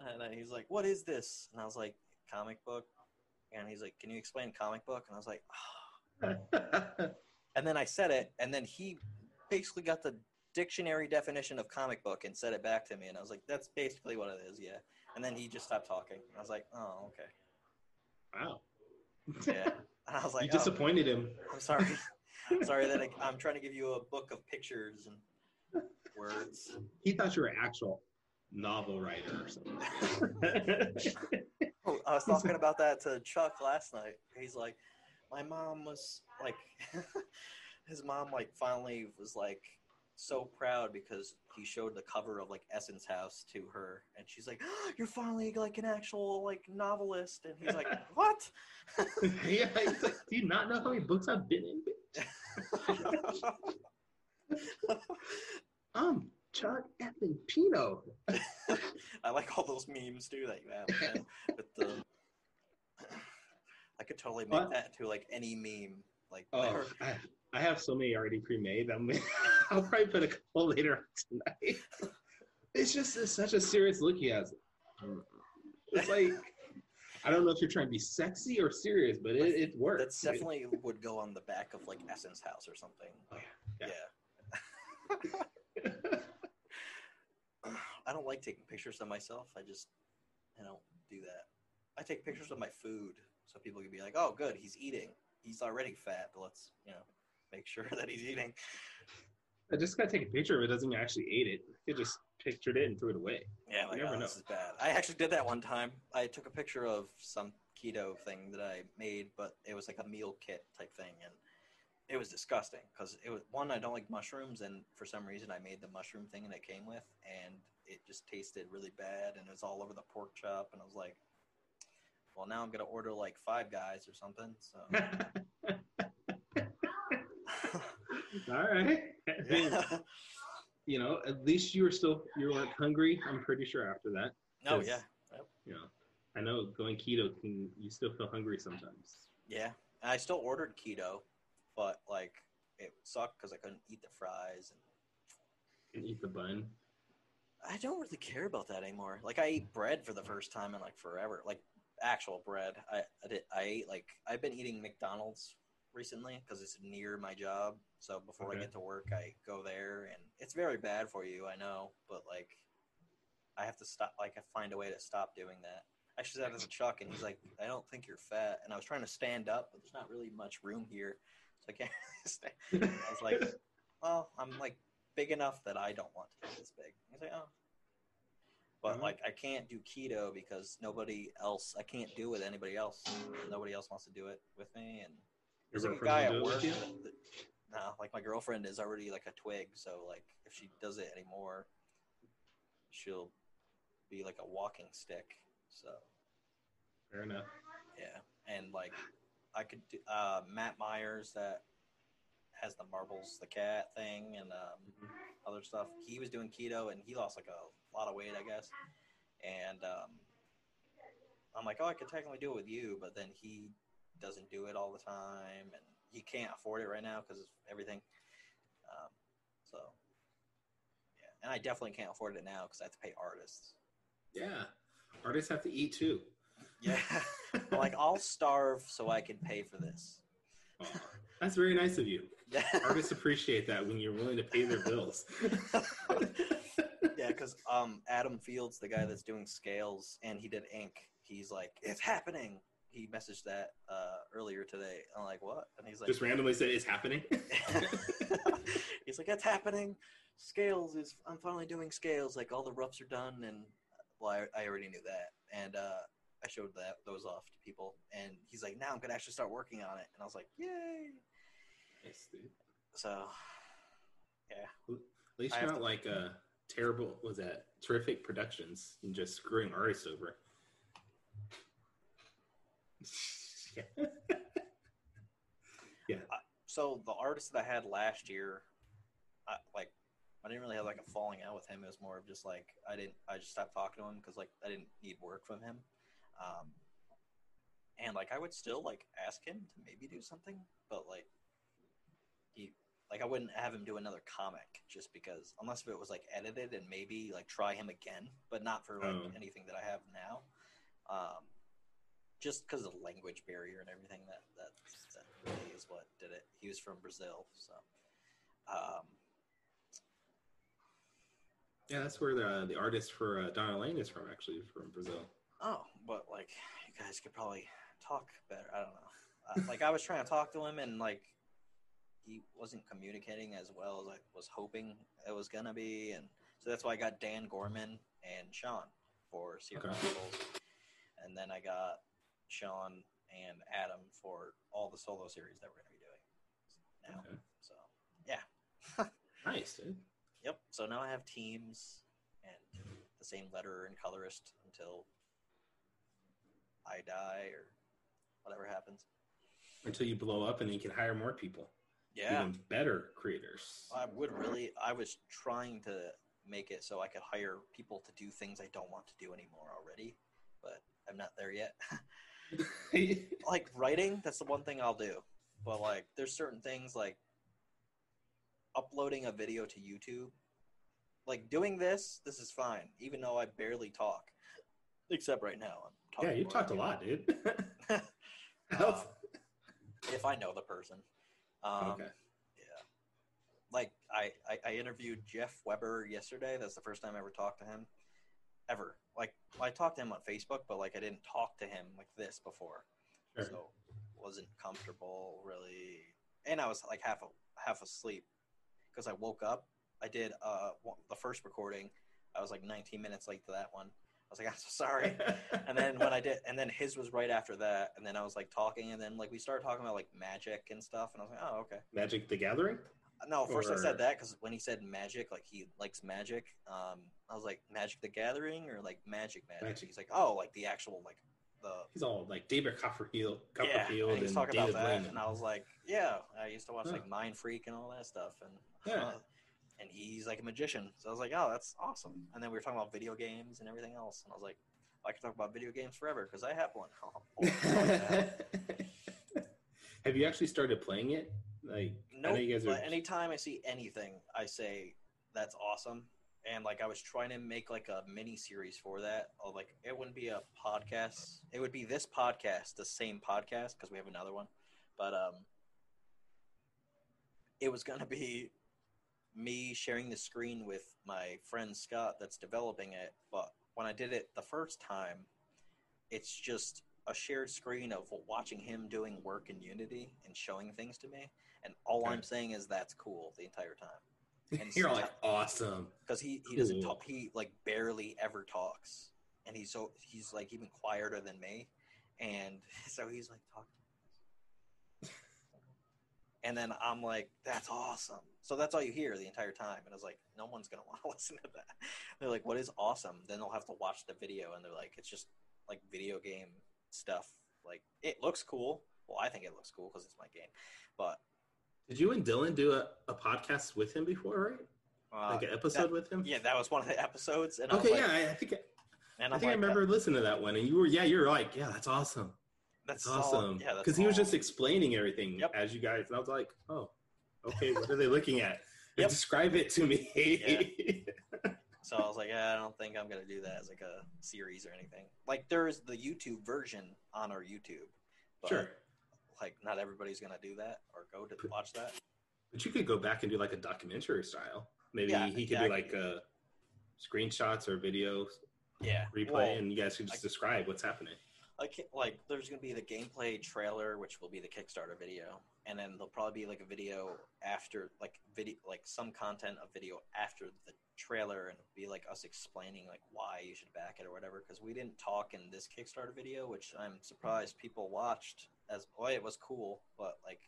and he's like, "What is this?" And I was like, "Comic book," and he's like, "Can you explain comic book?" And I was like, "Ah." and then I said it, and then he basically got the dictionary definition of comic book and said it back to me, and I was like, "That's basically what it is, yeah." And then he just stopped talking. I was like, "Oh, okay, wow. yeah." And I was like, you "Oh." disappointed him. I'm sorry. sorry that I, I'm trying to give you a book of pictures and words. He thought you were an actual novel writer or something. Oh, I was talking about that to Chuck last night. He's like, my mom was like, his mom like finally was like so proud because he showed the cover of like Essence House to her, and she's like, ah, "You're finally like an actual like novelist," and he's like, "What?" yeah, he's like, do you not know how many books I've been in? bitch?" I'm Chuck effing Pino. I like all those memes too that you have man, with the. I could totally make What? that into like any meme. Like, Oh, I, I have so many already pre-made. I'm, I'll probably put a couple later on tonight. It's just it's such a serious look he has. It's like I don't know if you're trying to be sexy or serious, but it, it works. that's definitely would go on the back of like Essence House or something. Oh, yeah. Yeah. I don't like taking pictures of myself. I just I don't do that. I take pictures of my food so people can be like, "Oh, good, he's eating. He's already fat. But let's you know make sure that he's eating." I just gotta take a picture of it. Doesn't mean I actually ate it. You just pictured it and threw it away. Yeah, like, You never oh, know. this is bad. I actually did that one time. I took a picture of some keto thing that I made, but it was like a meal kit type thing, and it was disgusting because it was one I don't like mushrooms, and for some reason I made the mushroom thing and it came with, and it just tasted really bad, and it was all over the pork chop, and I was like, well, now I'm gonna order like Five Guys or something. So All right. yeah. you know, at least you were still you weren't hungry. I'm pretty sure after that. oh yeah, You know, I know going keto can you still feel hungry sometimes. yeah. I still ordered keto, but like it sucked because I couldn't eat the fries and. And eat the bun. I don't really care about that anymore. Like I ate bread for the first time in like forever. Like actual bread. I I, did, I ate like I've been eating McDonald's recently because it's near my job. So before I get to work, I go there, and it's very bad for you. I know, but like I have to stop. Like I find a way to stop doing that. I actually said that to Chuck, and he's like, "I don't think you're fat." And I was trying to stand up, but there's not really much room here, so I can't stand. I was like, "Well, I'm like big enough that I don't want to get this big." He's like, "Oh." But Mhm. like I can't do keto because nobody else I can't do it with anybody else. Nobody else wants to do it with me and there's like a guy at work that, that, no, like my girlfriend is already like a twig, so like if she does it anymore, she'll be like a walking stick. So Fair enough. yeah, and like I could do uh, Matt Myers that has the marbles, the cat thing, and um, Mhm. other stuff. He was doing keto and he lost like a lot of weight, I guess. And um, I'm like, oh, I could technically do it with you, but then he doesn't do it all the time, and he can't afford it right now because of everything. Um, so yeah, and I definitely can't afford it now because I have to pay artists. Yeah. Artists have to eat too. Yeah, like I'll starve so I can pay for this. Aw, that's very nice of you. Yeah. Artists appreciate that when you're willing to pay their bills. Yeah, because um, Adam Fields, the guy that's doing scales, and he did ink. He's like, "It's happening." He messaged that uh, earlier today. I'm like, "What?" And he's like, Just randomly said it's happening. "He's like, it's happening. Scales is. I'm finally doing scales. Like all the roughs are done, and well, I, I already knew that, and uh, I showed that those off to people, and he's like, "Now I'm gonna actually start working on it," and I was like, "Yay!" Nice, dude. So, yeah, At least you're not like a terrible. Was that terrific productions and just screwing artists over? yeah. so the artist that I had last year, I, like I didn't really have like a falling out with him. It was more of just like I didn't. I just stopped talking to him because like I didn't need work from him, um, and like I would still like ask him to maybe do something, but like he like I wouldn't have him do another comic just because unless if it was like edited and maybe like try him again, but not for like Oh. anything that I have now. Um, just because of the language barrier and everything that that that really is what did it. He was from Brazil, so um, Yeah, that's where the the artist for uh, Donna Lane is from, actually, from Brazil. Oh, but like you guys could probably talk better. I don't know. Uh, like I was trying to talk to him, and like he wasn't communicating as well as I was hoping it was gonna be, and so that's why I got Dan Gorman and Sean for Secret Okay. Chronicles, and then I got Sean and Adam for all the solo series that we're gonna be doing now. Okay. So yeah. Nice, dude. Yep. So now I have teams and the same letterer and colorist until I die or whatever happens. Until you blow up and then you can hire more people. Yeah. Even better creators. I would really I was trying to make it so I could hire people to do things I don't want to do anymore already, but I'm not there yet. like writing, that's the one thing I'll do. But like there's certain things like uploading a video to YouTube. Like doing this, this is fine, even though I barely talk. Except right now. Yeah, you talked a lot, dude. Else- if I know the person. Um, okay. Yeah. Like I, I, I interviewed Jeff Weber yesterday. That's the first time I ever talked to him. Ever. Like I talked to him on Facebook, but like I didn't talk to him like this before. Sure. So wasn't comfortable really. And I was like half a, half asleep because I woke up. I did uh the first recording. I was like 19 minutes late to that one. I was like, I'm so sorry. and then when I did, and then his was right after that, and then I was like talking, and then like we started talking about like magic and stuff, and I was like, oh okay. Magic the Gathering? No, first I said that because when he said magic, like he likes magic. Um, I was like Magic the Gathering or like Magic Magic. Magic. He's like, oh, like the actual like the He's all like David Copperfield, yeah. Copperfield And was and talking David about that, and I was like, yeah, I used to watch Huh. like Mind Freak and all that stuff, and Yeah. uh, and he's like a magician. So I was like, oh, that's awesome. And then we were talking about video games and everything else, and I was like, I could talk about video games forever because I have one. Have you actually started playing it? Like, know Nope. are. But anytime I see anything, I say that's awesome, and like I was trying to make like a mini series for that. Like it wouldn't be a podcast. It would be this podcast, the same podcast because we have another one, but um, it was gonna be me sharing the screen with my friend Scott that's developing it. But when I did it the first time, it's just a shared screen of watching him doing work in Unity and showing things to me, and all Okay. I'm saying is that's cool the entire time. And You're like awesome. because he he doesn't talk. He like barely ever talks, and he's so he's like even quieter than me, and so he's like talking. And then I'm like, "That's awesome." So that's all you hear the entire time, and I was like, "No one's gonna want to listen to that." They're like, "What is awesome?" Then they'll have to watch the video, and they're like, "It's just like video game stuff. Like it looks cool. Well, I think it looks cool because it's my game, but Did you and Dylan do a, a podcast with him before, right? uh, Like an episode that- with him? yeah, that was one of the episodes, and I Okay, like, yeah, I, I think and I think I remember listening to that one, and you were yeah, you were like, yeah, that's awesome. That's That's awesome. yeah, Because he was just explaining everything Yep. as you guys, and I was like, oh, okay, what are they looking at? Yep. Describe it to me. So I was like, yeah, I don't think I'm gonna do that as like a series or anything. Like there's the YouTube version on our YouTube. But, sure, Like not everybody's gonna do that or go to watch that. but you could go back and do like a documentary style. Maybe Yeah, he could exactly. do like uh, screenshots or video Yeah. replay, Well, and you guys could just I- describe what's happening. I can't, like there's gonna be the gameplay trailer, which will be the Kickstarter video, and then there'll probably be like a video after, like video, like some content of video after the trailer, and be like us explaining like why you should back it or whatever. Because we didn't talk in this Kickstarter video, which I'm surprised people watched. As boy, it was cool, but like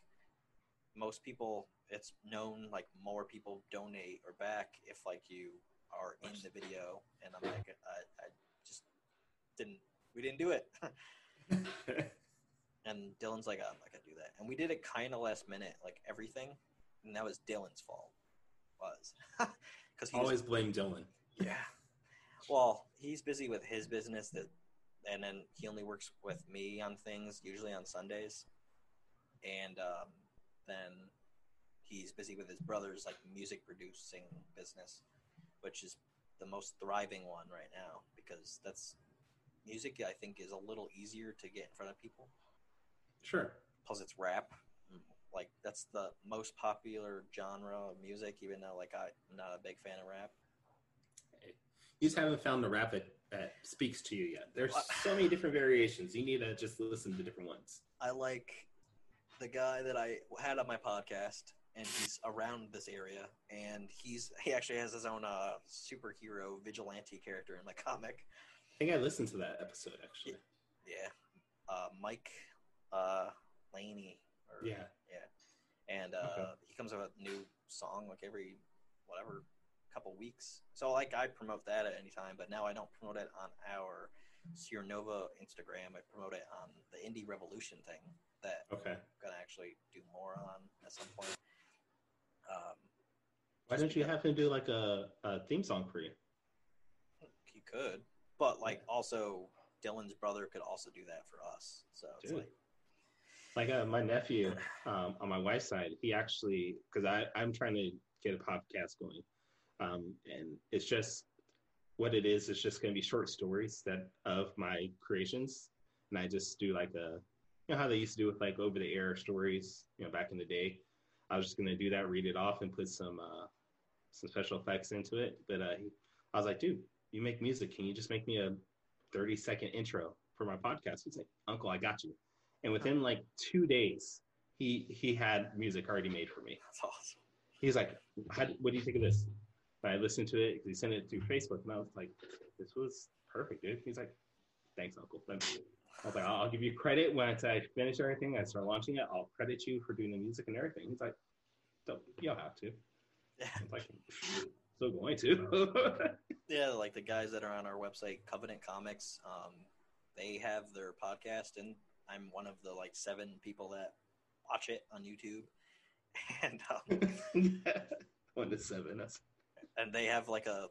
most people, it's known like more people donate or back if like you are in the video, and I'm like I, I just didn't. We didn't do it. And Dylan's like, I'm not gonna do that. And we did it kind of last minute, like everything, and that was Dylan's fault. Was because he Always was, blame Dylan. yeah. Well, he's busy with his business that, and then he only works with me on things usually on Sundays, and um, then he's busy with his brother's like music producing business, which is the most thriving one right now because that's music. I think is a little easier to get in front of people Sure. plus it's rap. Like that's the most popular genre of music, even though like I'm not a big fan of rap. You just haven't found the rap that, that speaks to you yet. There's so many different variations. You need to just listen to different ones. I like the guy that I had on my podcast, and he's around this area, and he's he actually has his own uh, superhero vigilante character in my comic. I think I listened to that episode actually. Yeah, uh, Mike uh, Laney. Or, Yeah. and uh, he comes up with a new song like every whatever couple weeks. So like I promote that at any time, but now I don't promote it on our Sierra Nova Instagram. I promote it on the Indie Revolution thing that Okay. I'm gonna actually do more on at some point. Um, Why don't you have him do like a, a theme song for you? he could, but like also Dylan's brother could also do that for us. So it's Dude. like Like uh, my nephew um, on my wife's side, he actually because I I'm trying to get a podcast going, um, and it's just what it is. It's just going to be short stories that of my creations, and I just do like a you know how they used to do with like over the air stories, you know, back in the day. I was just going to do that, read it off, and put some uh, some special effects into it. But uh, he, I was like, dude, you make music. Can you just make me a 30 second intro for my podcast? He's like, Uncle, I got you. And within like two days, he he had music already made for me. that's awesome. He's like, How, "What do you think of this?" And I listened to it because he sent it through Facebook, and I was like, "This was perfect, dude." He's like, "Thanks, Uncle." I was like, "I'll I'll give you credit once I finish everything. I start launching it. I'll credit you for doing the music and everything." He's like, "Don't you'll have to." Yeah. I was like, "Still going to." Yeah, like the guys that are on our website, Covenant Comics, um, they have their podcast, and I'm one of the like seven people that watch it on YouTube, and um, One to seven. That's and they have like a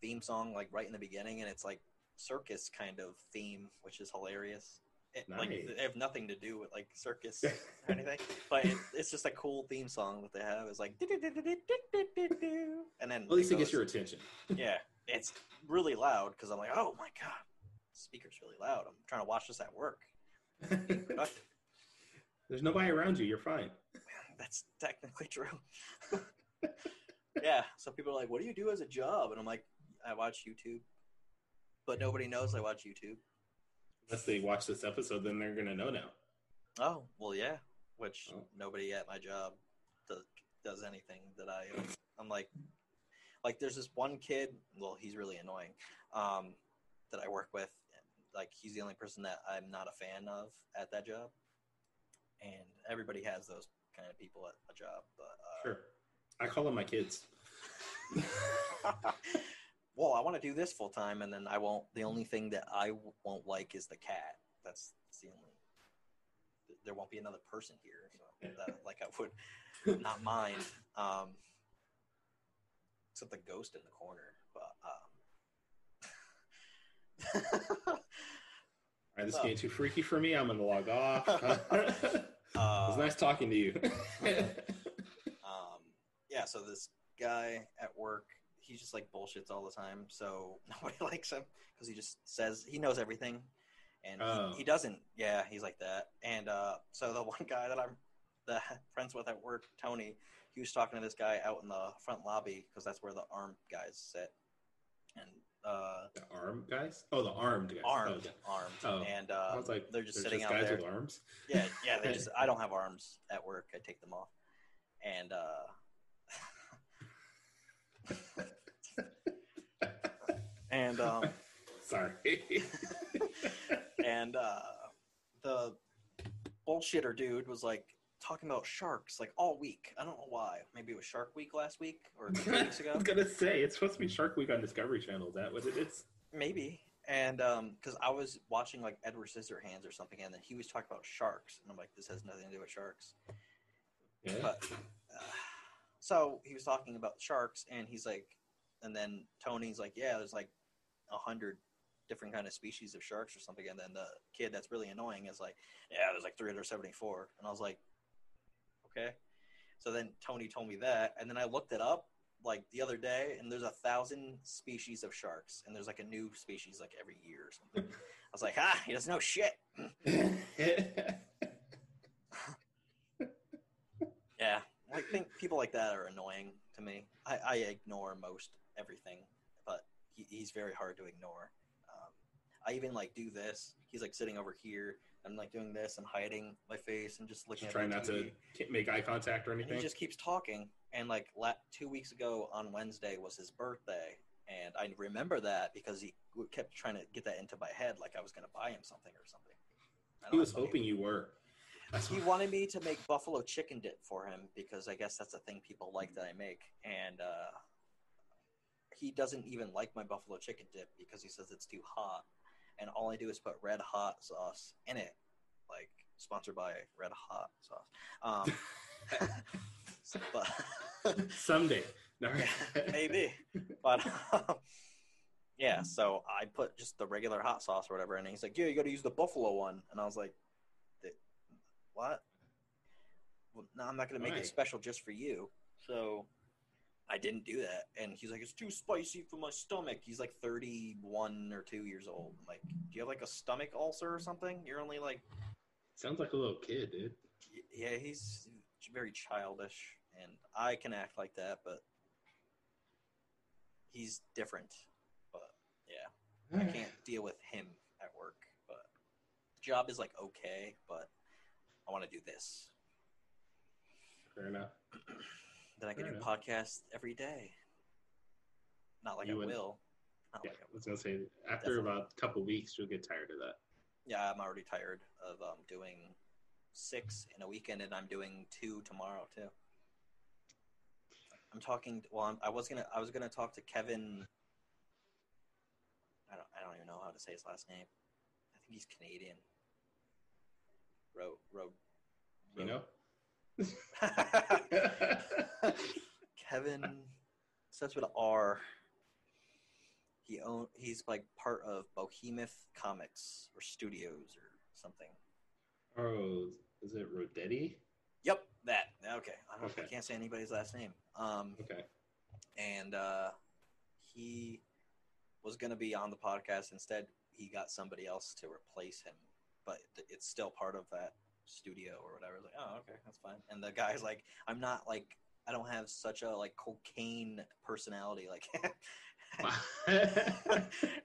theme song like right in the beginning, and it's like circus kind of theme, which is hilarious. It, like they have nothing to do with like circus or anything, but it, it's just a cool theme song that they have. It's like and then At least it gets your attention. yeah, it's really loud because I'm like, oh my god, speaker's really loud. I'm trying to watch this at work. There's nobody around you. You're fine. That's technically true. yeah, so people are like, what do you do as a job? And I'm like, I watch YouTube, but nobody knows I watch YouTube. Unless they watch this episode, then they're gonna know now. Oh, well, yeah. Which Oh. nobody at my job does, does anything that I. I'm like, like there's this one kid. Well, he's really annoying. Um, that I work with. Like he's the only person that I'm not a fan of at that job. And everybody has those kind of people at a job, but uh, Sure. I call them my kids. well, I want to do this full time, and then I won't. The only thing that I won't like is the cat. That's, that's the only. There won't be another person here, so that, like I would not mind. Um, except the ghost in the corner, but. Um, All right, this is getting too freaky for me. I'm gonna log off. it was nice talking to you. um, yeah, so this guy at work, he just like bullshits all the time. So nobody likes him because he just says he knows everything, and Oh. he, he doesn't. Yeah, he's like that. And uh, so the one guy that I'm the friends with at work, Tony, he was talking to this guy out in the front lobby because that's where the armed guys sit, and uh, the arm guys? Oh, the armed guys. armed, Oh, okay. armed, Oh. and uh, like, they're just sitting out guys there. with arms. Yeah, yeah. They just I don't have arms at work. I take them off, and uh, and um, Sorry. and uh, the bullshitter dude was like talking about sharks like all week. I don't know why. Maybe it was Shark Week last week or two weeks ago. I was gonna say it's supposed to be Shark Week on Discovery Channel. Is that what it is? Maybe. And because I was watching like Edward Scissorhands or something, and then he was talking about sharks, and I'm like, this has nothing to do with sharks. Yeah. But so he was talking about sharks, and he's like, and then Tony's like, yeah, there's like a hundred different kind of species of sharks or something, and then the kid that's really annoying is like, yeah, there's like 374, and I was like, okay. So then Tony told me that, and then I looked it up like the other day, and there's a thousand species of sharks, and there's like a new species like every year or something. I was like, ah, he doesn't know shit. Yeah, I think people like that are annoying to me. I, I ignore most everything, but he, he's very hard to ignore. Um, I even like do this. He's like sitting over here. I'm like doing this and hiding my face and just looking Just trying not TV. to make eye contact or And anything. he just keeps talking. And like la- two weeks ago on Wednesday was his birthday, and I remember that because he kept trying to get that into my head, like I was going to buy him something or something. He was hoping you were. That's He wanted me to make buffalo chicken dip for him because I guess that's a thing people like that I make. And uh, he doesn't even like my buffalo chicken dip because he says it's too hot. And all I do is put red hot sauce in it, like sponsored by Red Hot Sauce. Um, so- but someday. No. maybe, but um, yeah. So I put just the regular hot sauce or whatever, and he's like, "Yeah, you got to use the buffalo one." And I was like, "The- "What? Well, no, I'm not going to make Why? it special just for you." So I didn't do that, and he's like, "It's too spicy for my stomach." He's like 31 or two years old. I'm like, "Do you have like a stomach ulcer or something? You're only like." Sounds like a little kid, dude. Yeah, he's very childish, and I can act like that, but he's different. But yeah, I can't deal with him at work. But the job is like okay, but I want to do this. Fair enough. Then I can Fair do enough. podcasts every day. Not like You I would- will. Not Yeah, like I I was gonna say after Definitely. about a couple weeks, you'll get tired of that. Yeah, I'm already tired of um, doing six in a weekend, and I'm doing two tomorrow too. I'm talking. Well, I'm, I was gonna. I was gonna talk to Kevin. I don't. I don't even know how to say his last name. I think he's Canadian. Road. You know. Kevin starts with an R. He own. He's like part of Behemoth Comics or Studios or something. Oh, is it Rodetti? Yep, that. Okay, I, don't, I can't say anybody's last name. Um, Okay. and uh, he was going to be on the podcast. Instead, he got somebody else to replace him, but it's still part of that studio or whatever. I was like, oh, okay, that's fine. And the guy's like, I'm not like, I don't have such a like cocaine personality. Like, and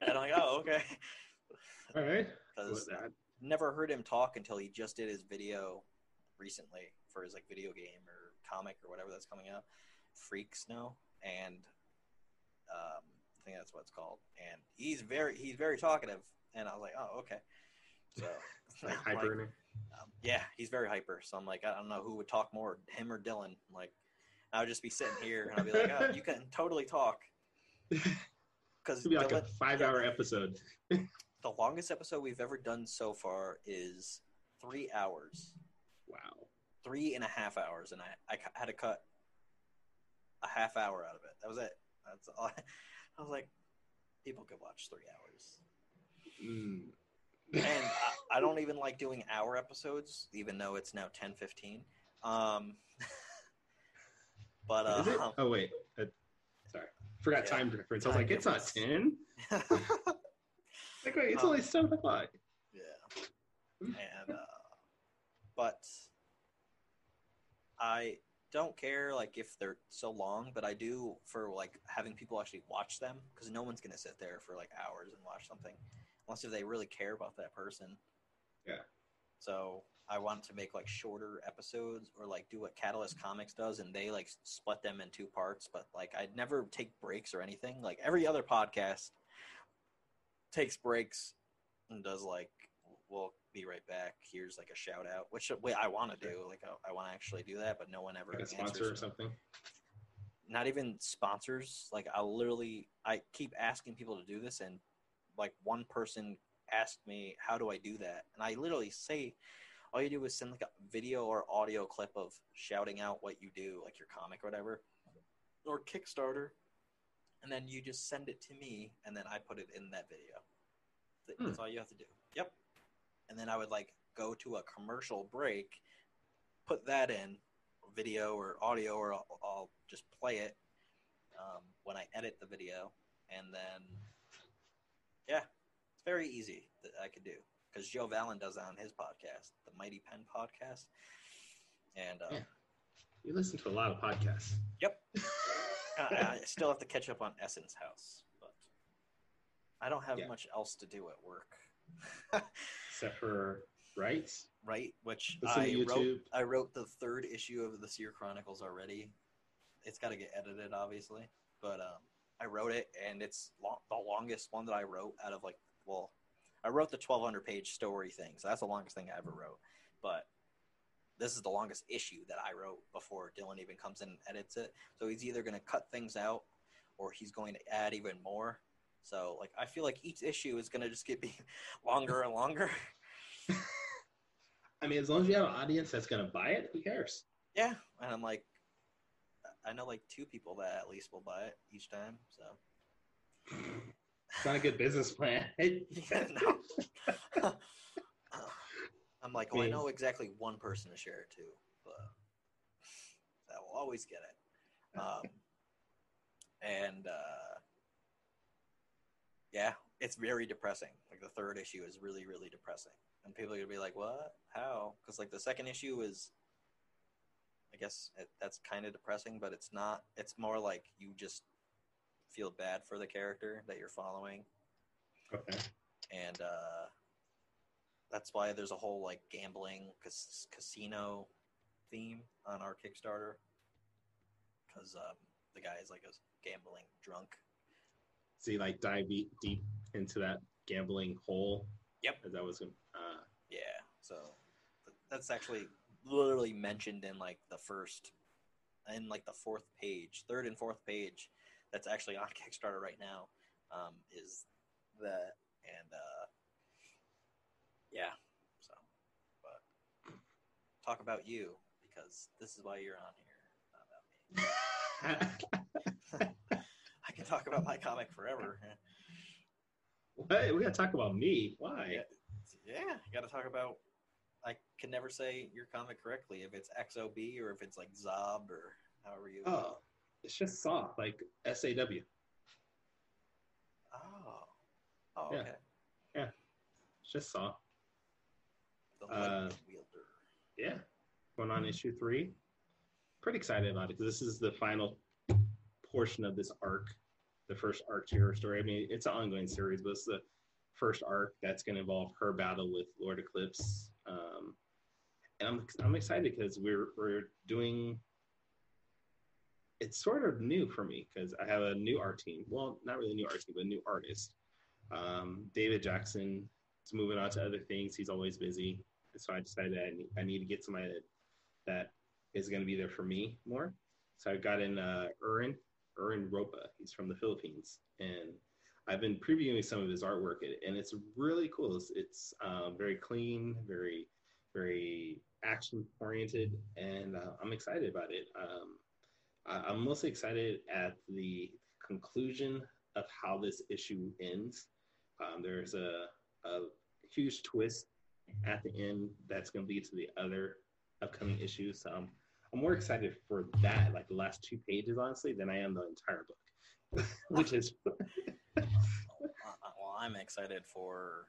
I'm like, oh, okay. All right. Because never heard him talk until he just did his video recently for his like video game or comic or whatever that's coming out freaks now and um, i think that's what it's called and he's very he's very talkative and i was like oh okay so like like, um, yeah he's very hyper so i'm like i don't know who would talk more him or dylan like i would just be sitting here and i'd be like oh, you can totally talk because be like a five-hour episode. the longest episode we've ever done so far is three hours Wow. three and a half hours, and I, I had to cut a half hour out of it. That was it. That's all. I, I was like, people could watch three hours, Mm. And I, I don't even like doing hour episodes, even though it's now ten fifteen. Um, but uh, Oh wait. Uh, sorry, forgot Yeah. time difference. I was like, it's not ten. Like wait, it's Um, only seven o'clock. yeah, and uh, but I don't care like if they're so long, but I do for like having people actually watch them because no one's gonna sit there for like hours and watch something unless if they really care about that person. Yeah. So I want to make like shorter episodes or like do what Catalyst Comics does and they like split them in two parts, but like I'd never take breaks or anything. Like every other podcast takes breaks and does like we'll be right back. Here's like a shout out, which wait, I want to do. Like I, I want to actually do that, but no one ever Like sponsor or something. not even sponsors. Like I literally, I keep asking people to do this, and like one person asked me, "How do I do that?" And I literally say, all you do is send like a video or audio clip of shouting out what you do, like your comic or whatever, or Kickstarter, and then you just send it to me, and then I put it in that video. Hmm. That's all you have to do. Yep. And then I would like go to a commercial break, put that in video or audio, or I'll, I'll just play it um, when I edit the video, and then yeah, it's very easy that I could do because Joe Valen does that on his podcast, the Mighty Pen podcast, and uh, Yeah. You listen to a lot of podcasts. I, I still have to catch up on Essence House, but I don't have Yeah. much else to do at work. Except for rights. right? Which Listen I wrote. I wrote the third issue of the Seer Chronicles already. It's got to get edited, obviously, but um, I wrote it, and it's the longest one that I wrote out of like. Well, I wrote the twelve hundred page story thing, so that's the longest thing I ever wrote. But this is the longest issue that I wrote before Dylan even comes in and edits it. So he's either going to cut things out, or he's going to add even more. So like I feel like each issue is going to just get be longer and longer. I mean, as long as you have an audience that's going to buy it, who cares? Yeah, and I'm like, I know like two people that at least will buy it each time. So It's not a good business plan. yeah, no. I'm like, well, I know exactly one person to share it to, but that will always get it. Um, and uh, yeah, it's very depressing. Like the third issue is really, really depressing, and people are gonna be like, "What? How?" Because like the second issue is, I guess it, that's kind of depressing, but it's not. It's more like you just feel bad for the character that you're following okay. and uh, that's why there's a whole like gambling cas- casino theme on our Kickstarter because um, the guy is like a gambling drunk. So you like dive deep, into that gambling hole. Yep. That was uh, Yeah, so that's actually literally mentioned in like the first, in like the fourth page, third and fourth page. That's actually on Kickstarter right now. Um, is that and uh, yeah, so but talk about you because this is why you're on here, not about me. I can talk about my comic forever. Hey, We got to talk about me. Why? Yeah. yeah, you got to talk about. I can never say your comic correctly if it's XOB or if it's like Zob or however you. Oh, it's just Saw, like S A W. Oh. Oh, Yeah. okay. Yeah. It's just Saw. The Uh, wielder. Yeah, going on issue three. Pretty excited about it because this is the final portion of this arc, the first arc to her story. I mean, it's an ongoing series, but it's the first arc that's going to involve her battle with Lord Eclipse. Um, and I'm I'm excited because we're we're doing. It's sort of new for me because I have a new art team. Well, not really a new art team, but a new artist. Um, David Jackson is moving on to other things. He's always busy so I decided I need, I need to get somebody that, that is going to be there for me more. So I got in uh, Urin, Urin Ropa. He's from the Philippines, and I've been previewing some of his artwork, and it's really cool. It's, it's um, very clean, very, very action oriented, and uh, I'm excited about it. Um, I, I'm mostly excited at the conclusion of how this issue ends. Um, there's a, a huge twist at the end that's going to lead to the other upcoming issues. So um, I'm more excited for that, like the last two pages, honestly, than I am the entire book, which is well, I'm excited for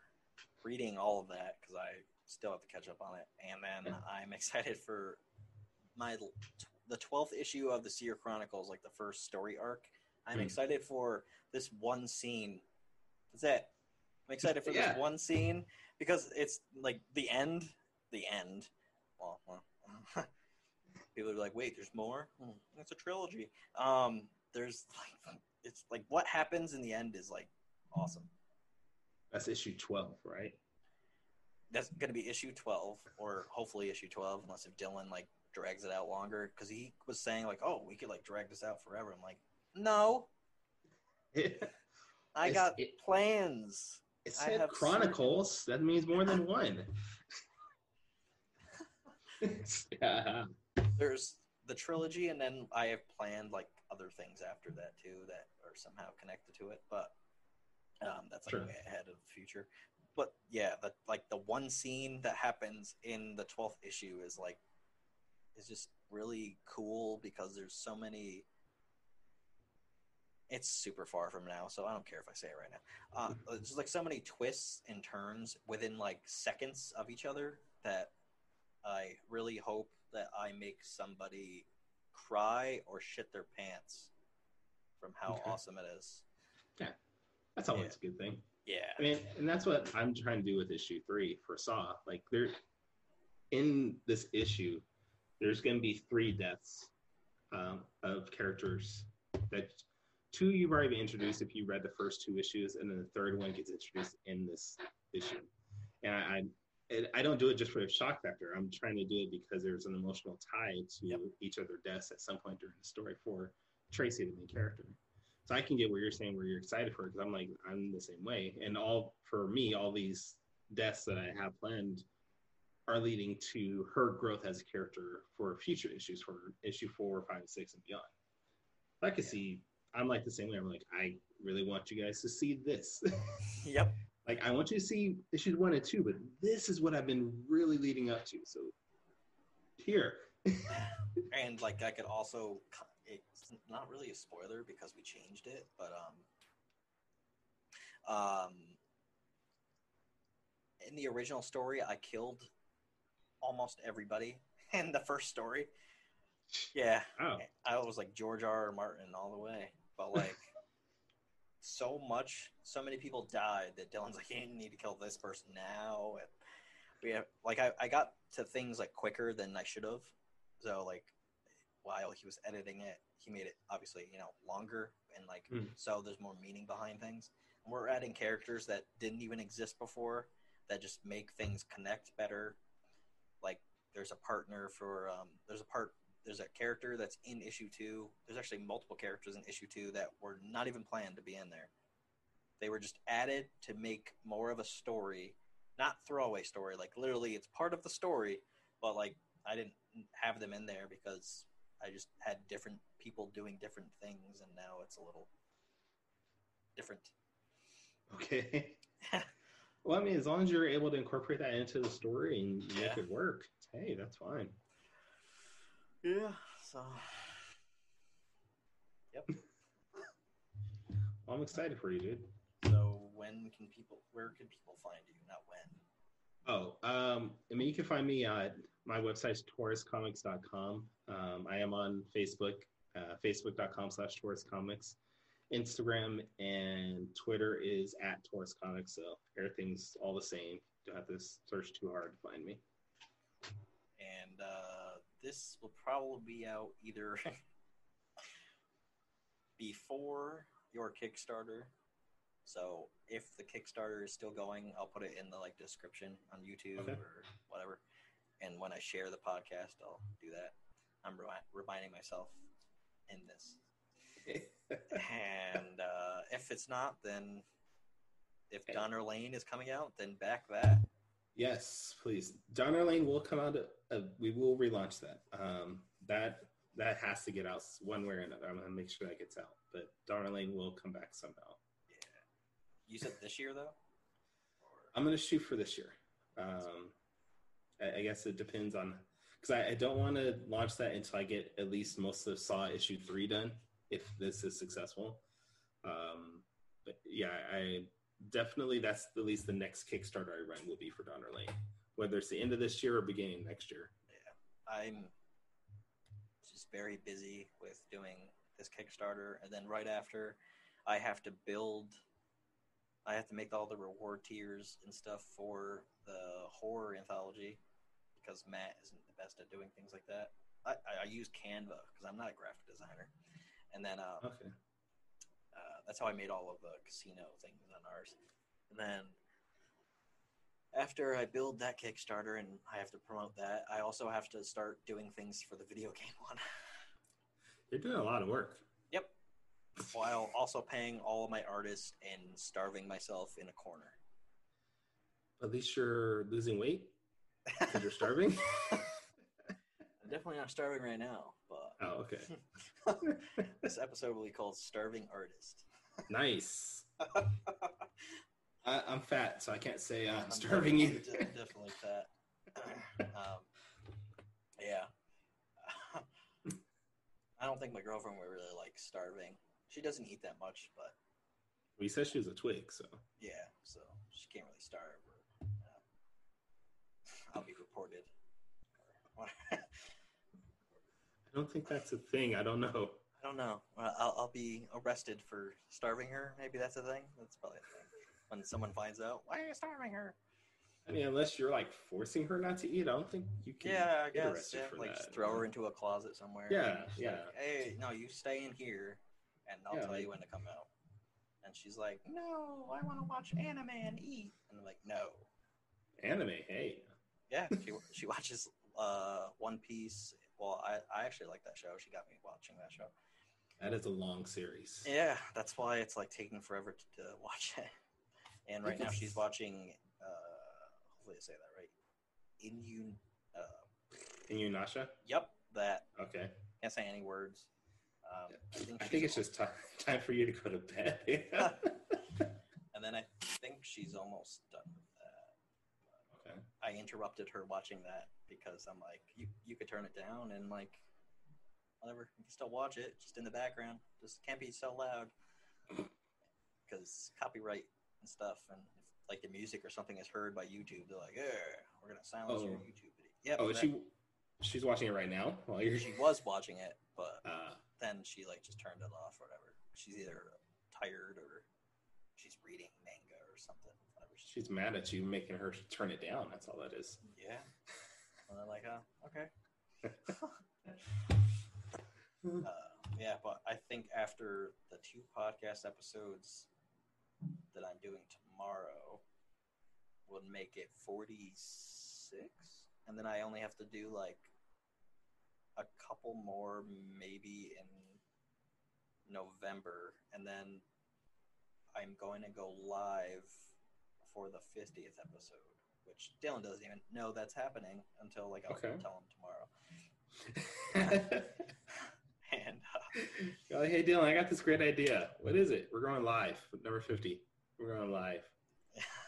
reading all of that because I still have to catch up on it, and then I'm excited for my the 12th issue of the Seer Chronicles, like the first story arc. I'm Hmm. excited for this one scene. That's it. I'm excited for Yeah. this one scene because it's like the end. The end. Well, well people are like, "Wait, there's more." Hmm, It's a trilogy. Um, there's like, it's like what happens in the end is like awesome. that's issue 12, right? That's going to be issue 12, or hopefully issue 12, unless if Dylan like drags it out longer. Because he was saying like, "Oh, we could like drag this out forever." I'm like, "No, It, I got it- plans." I said Chronicles. That means more than one. yeah. There's the trilogy, and then I have planned like other things after that too that are somehow connected to it. But um, that's like Sure. way ahead of the future. But yeah, the like the one scene that happens in the 12th issue is like is just really cool because there's so many. It's super far from now, so I don't care if I say it right now. Uh, there's like so many twists and turns within like seconds of each other that I really hope that I make somebody cry or shit their pants from how Okay. awesome it is. Yeah, that's always a good thing. Yeah. I mean, and that's what I'm trying to do with issue three for Saw. Like, there, in this issue, there's going to be three deaths um, of characters that two you've already been introduced if you read the first two issues, and then the third one gets introduced in this issue. And I, I, and I don't do it just for the shock factor. I'm trying to do it because there's an emotional tie to Yep. each of their deaths at some point during the story for Tracy, the main character. So I can get what you're saying, where you're excited for because I'm like, I'm the same way. And all for me, all these deaths that I have planned are leading to her growth as a character for future issues, for issue four, five, six, and beyond. I can see. I'm like the same way. I'm like, I really want you guys to see this. Yep. Like, I want you to see issues one and two, but this is what I've been really leading up to. So here, And like I could also it's not really a spoiler because we changed it, but um um in the original story I killed almost everybody in the first story. Yeah. oh, I was like George R. R. Martin all the way, but like so much, so many people died that Dylan's like, you need to kill this person now. And we have like I, I got to things like quicker than I should have. So like while he was editing it, he made it obviously you know longer and like Hmm. so there's more meaning behind things. And we're adding characters that didn't even exist before that just make things connect better. Like there's a partner for um, there's a part there's a character that's in issue two. There's actually multiple characters in issue two that were not even planned to be in there. They were just added to make more of a story, not throwaway story. Like literally, it's part of the story, but like I didn't have them in there because I just had different people doing different things, and now it's a little different. okay. Well, I mean, as long as you're able to incorporate that into the story and make Yeah. it work, hey, that's fine. Yeah. So Yep. Well, I'm excited for you, dude. so when can people? Where can people find you? Not when. Oh, um, I mean, you can find me at my website's tauruscomics.com. Um, I am on Facebook, uh, facebook.com slash tauruscomics. Instagram and Twitter is at Taurus Comics, so everything's all the same. Don't have to search too hard to find me. and uh, this will probably be out either before your Kickstarter. So if the Kickstarter is still going, I'll put it in the like description on YouTube Okay. or whatever. And when I share the podcast, I'll do that. I'm remi- reminding myself in this. and uh, if it's not, then if. Donner Lane is coming out, then back that. Yes, please. Donner Lane will come out. Uh, we will relaunch that. Um, that that has to get out one way or another. I'm gonna make sure that gets out. But Donner Lane will come back somehow. Yeah. You said this year though. I'm gonna shoot for this year. Um, I, I guess it depends on because I, I don't want to launch that until I get at least most of Saw issue three done. If this is successful, um, but yeah, I definitely that's at least the next Kickstarter I run will be for Donner Lane, whether it's the end of this year or beginning next year. Yeah, I'm just very busy with doing this Kickstarter, and then right after, I have to build. I have to make all the reward tiers and stuff for the horror anthology because Matt isn't the best at doing things like that. I, I use Canva because I'm not a graphic designer, and then um, Okay. That's how I made all of the casino things on ours. And then after I build that Kickstarter and I have to promote that, I also have to start doing things for the video game one You're doing a lot of work. Yep. While also paying all of my artists and starving myself in a corner. At least you're losing weight because you're starving. I'm definitely not starving right now, but oh, okay. this episode will be called Starving Artist. Nice. I, I'm fat, so I can't say uh, I'm starving either. definitely fat. um, yeah. I don't think my girlfriend would really like starving. She doesn't eat that much, but We said she was a twig, so yeah, so she can't really starve. Or, uh, I'll be reported. I don't think that's a thing. I don't know. I don't know. I'll, I'll be arrested for starving her. Maybe that's a thing. That's probably a thing. When someone finds out, why are you starving her? I mean, unless you're like forcing her not to eat, I don't think you can. Yeah, I guess. Yeah, like that. just throw her into a closet somewhere. Yeah, yeah. Like, hey, no, you stay in here, and I'll Yeah, tell like- you when to come out. And she's like, no, I want to watch anime and eat. And I'm like, no. Anime, hey. Yeah, she she watches uh, One Piece. Well, I, I actually like that show. She got me watching that show. That is a long series. Yeah, that's why it's like taking forever to, to watch it. And right now she's watching. Uh, hopefully, I say that right. Inu. Uh, And yep, that Okay. can't say any words. Um, I think I think it's just time, time for you to go to bed. And then I think she's almost done with that. okay. I interrupted her watching that because I'm like, you you could turn it down and like, whatever. You can still watch it, just in the background. Just can't be so loud because copyright and stuff. And if like the music or something is heard by YouTube, they're like, "Yeah, we're gonna silence your Oh. YouTube video." Yep. Oh, she she's watching it right now while you're. she was watching it, but Uh, then she like just turned it off or whatever. She's either tired or she's reading manga or something. Whatever. She's, she's mad at you making her turn it down. That's all that is. yeah. And they're like, oh, okay. Uh, yeah, but I think after the two podcast episodes that I'm doing tomorrow would make it 46. And then I only have to do like a couple more, maybe in November. And then I'm going to go live for the 50th episode, which Dylan doesn't even know that's happening until like I'll Okay. tell him tomorrow. Like, hey Dylan, I got this great idea. What is it? We're going live. Number fifty. We're going live.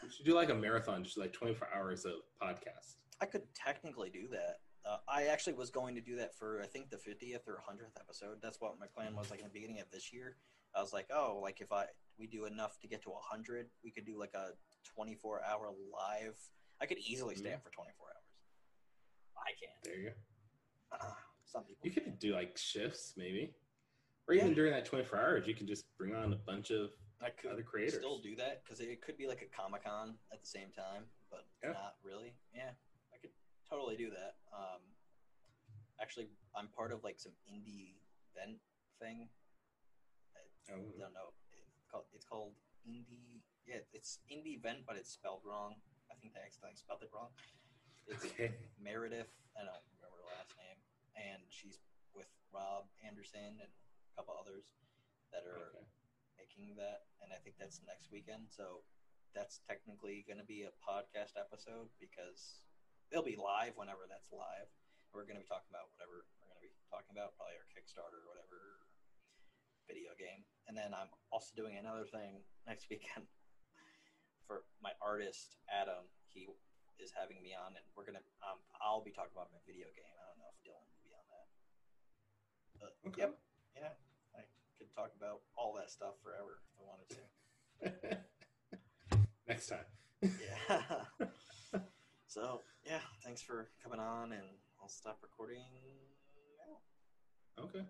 We should do like a marathon, just like 24 hours of podcast. I could technically do that. Uh, I actually was going to do that for I think the 50th or 100th episode. That's what my plan was like in the beginning of this year. I was like, oh, like if I we do enough to get to 100, we could do like a 24 hour live. I could easily stay Mhm. up for 24 hours. I can't. There you go. Uh, some people. You could do like shifts, maybe, or even Yeah. during that 24 hours, you can just bring on a bunch of I could other creators. still do that because it could be like a Comic Con at the same time, but Yeah. not really. Yeah, I could totally do that. Um, actually, I'm part of like some indie event thing. I Oh. don't know. It's called, it's called indie. Yeah, it's indie event, but it's spelled wrong. I think they accidentally spelled it wrong. It's Okay. Meredith. I don't remember her last name, and she's with Rob Anderson and a couple others that are Okay. making that, and I think that's next weekend. So that's technically going to be a podcast episode because they'll be live whenever that's live. We're going to be talking about whatever we're going to be talking about, probably our Kickstarter or whatever video game. And then I'm also doing another thing next weekend for my artist Adam. He is having me on, and we're gonna. Um, I'll be talking about my video game. I don't know if Dylan Okay. yep, yeah, I could talk about all that stuff forever if I wanted to. Next time. yeah. so yeah, thanks for coming on, and I'll stop recording now. Okay.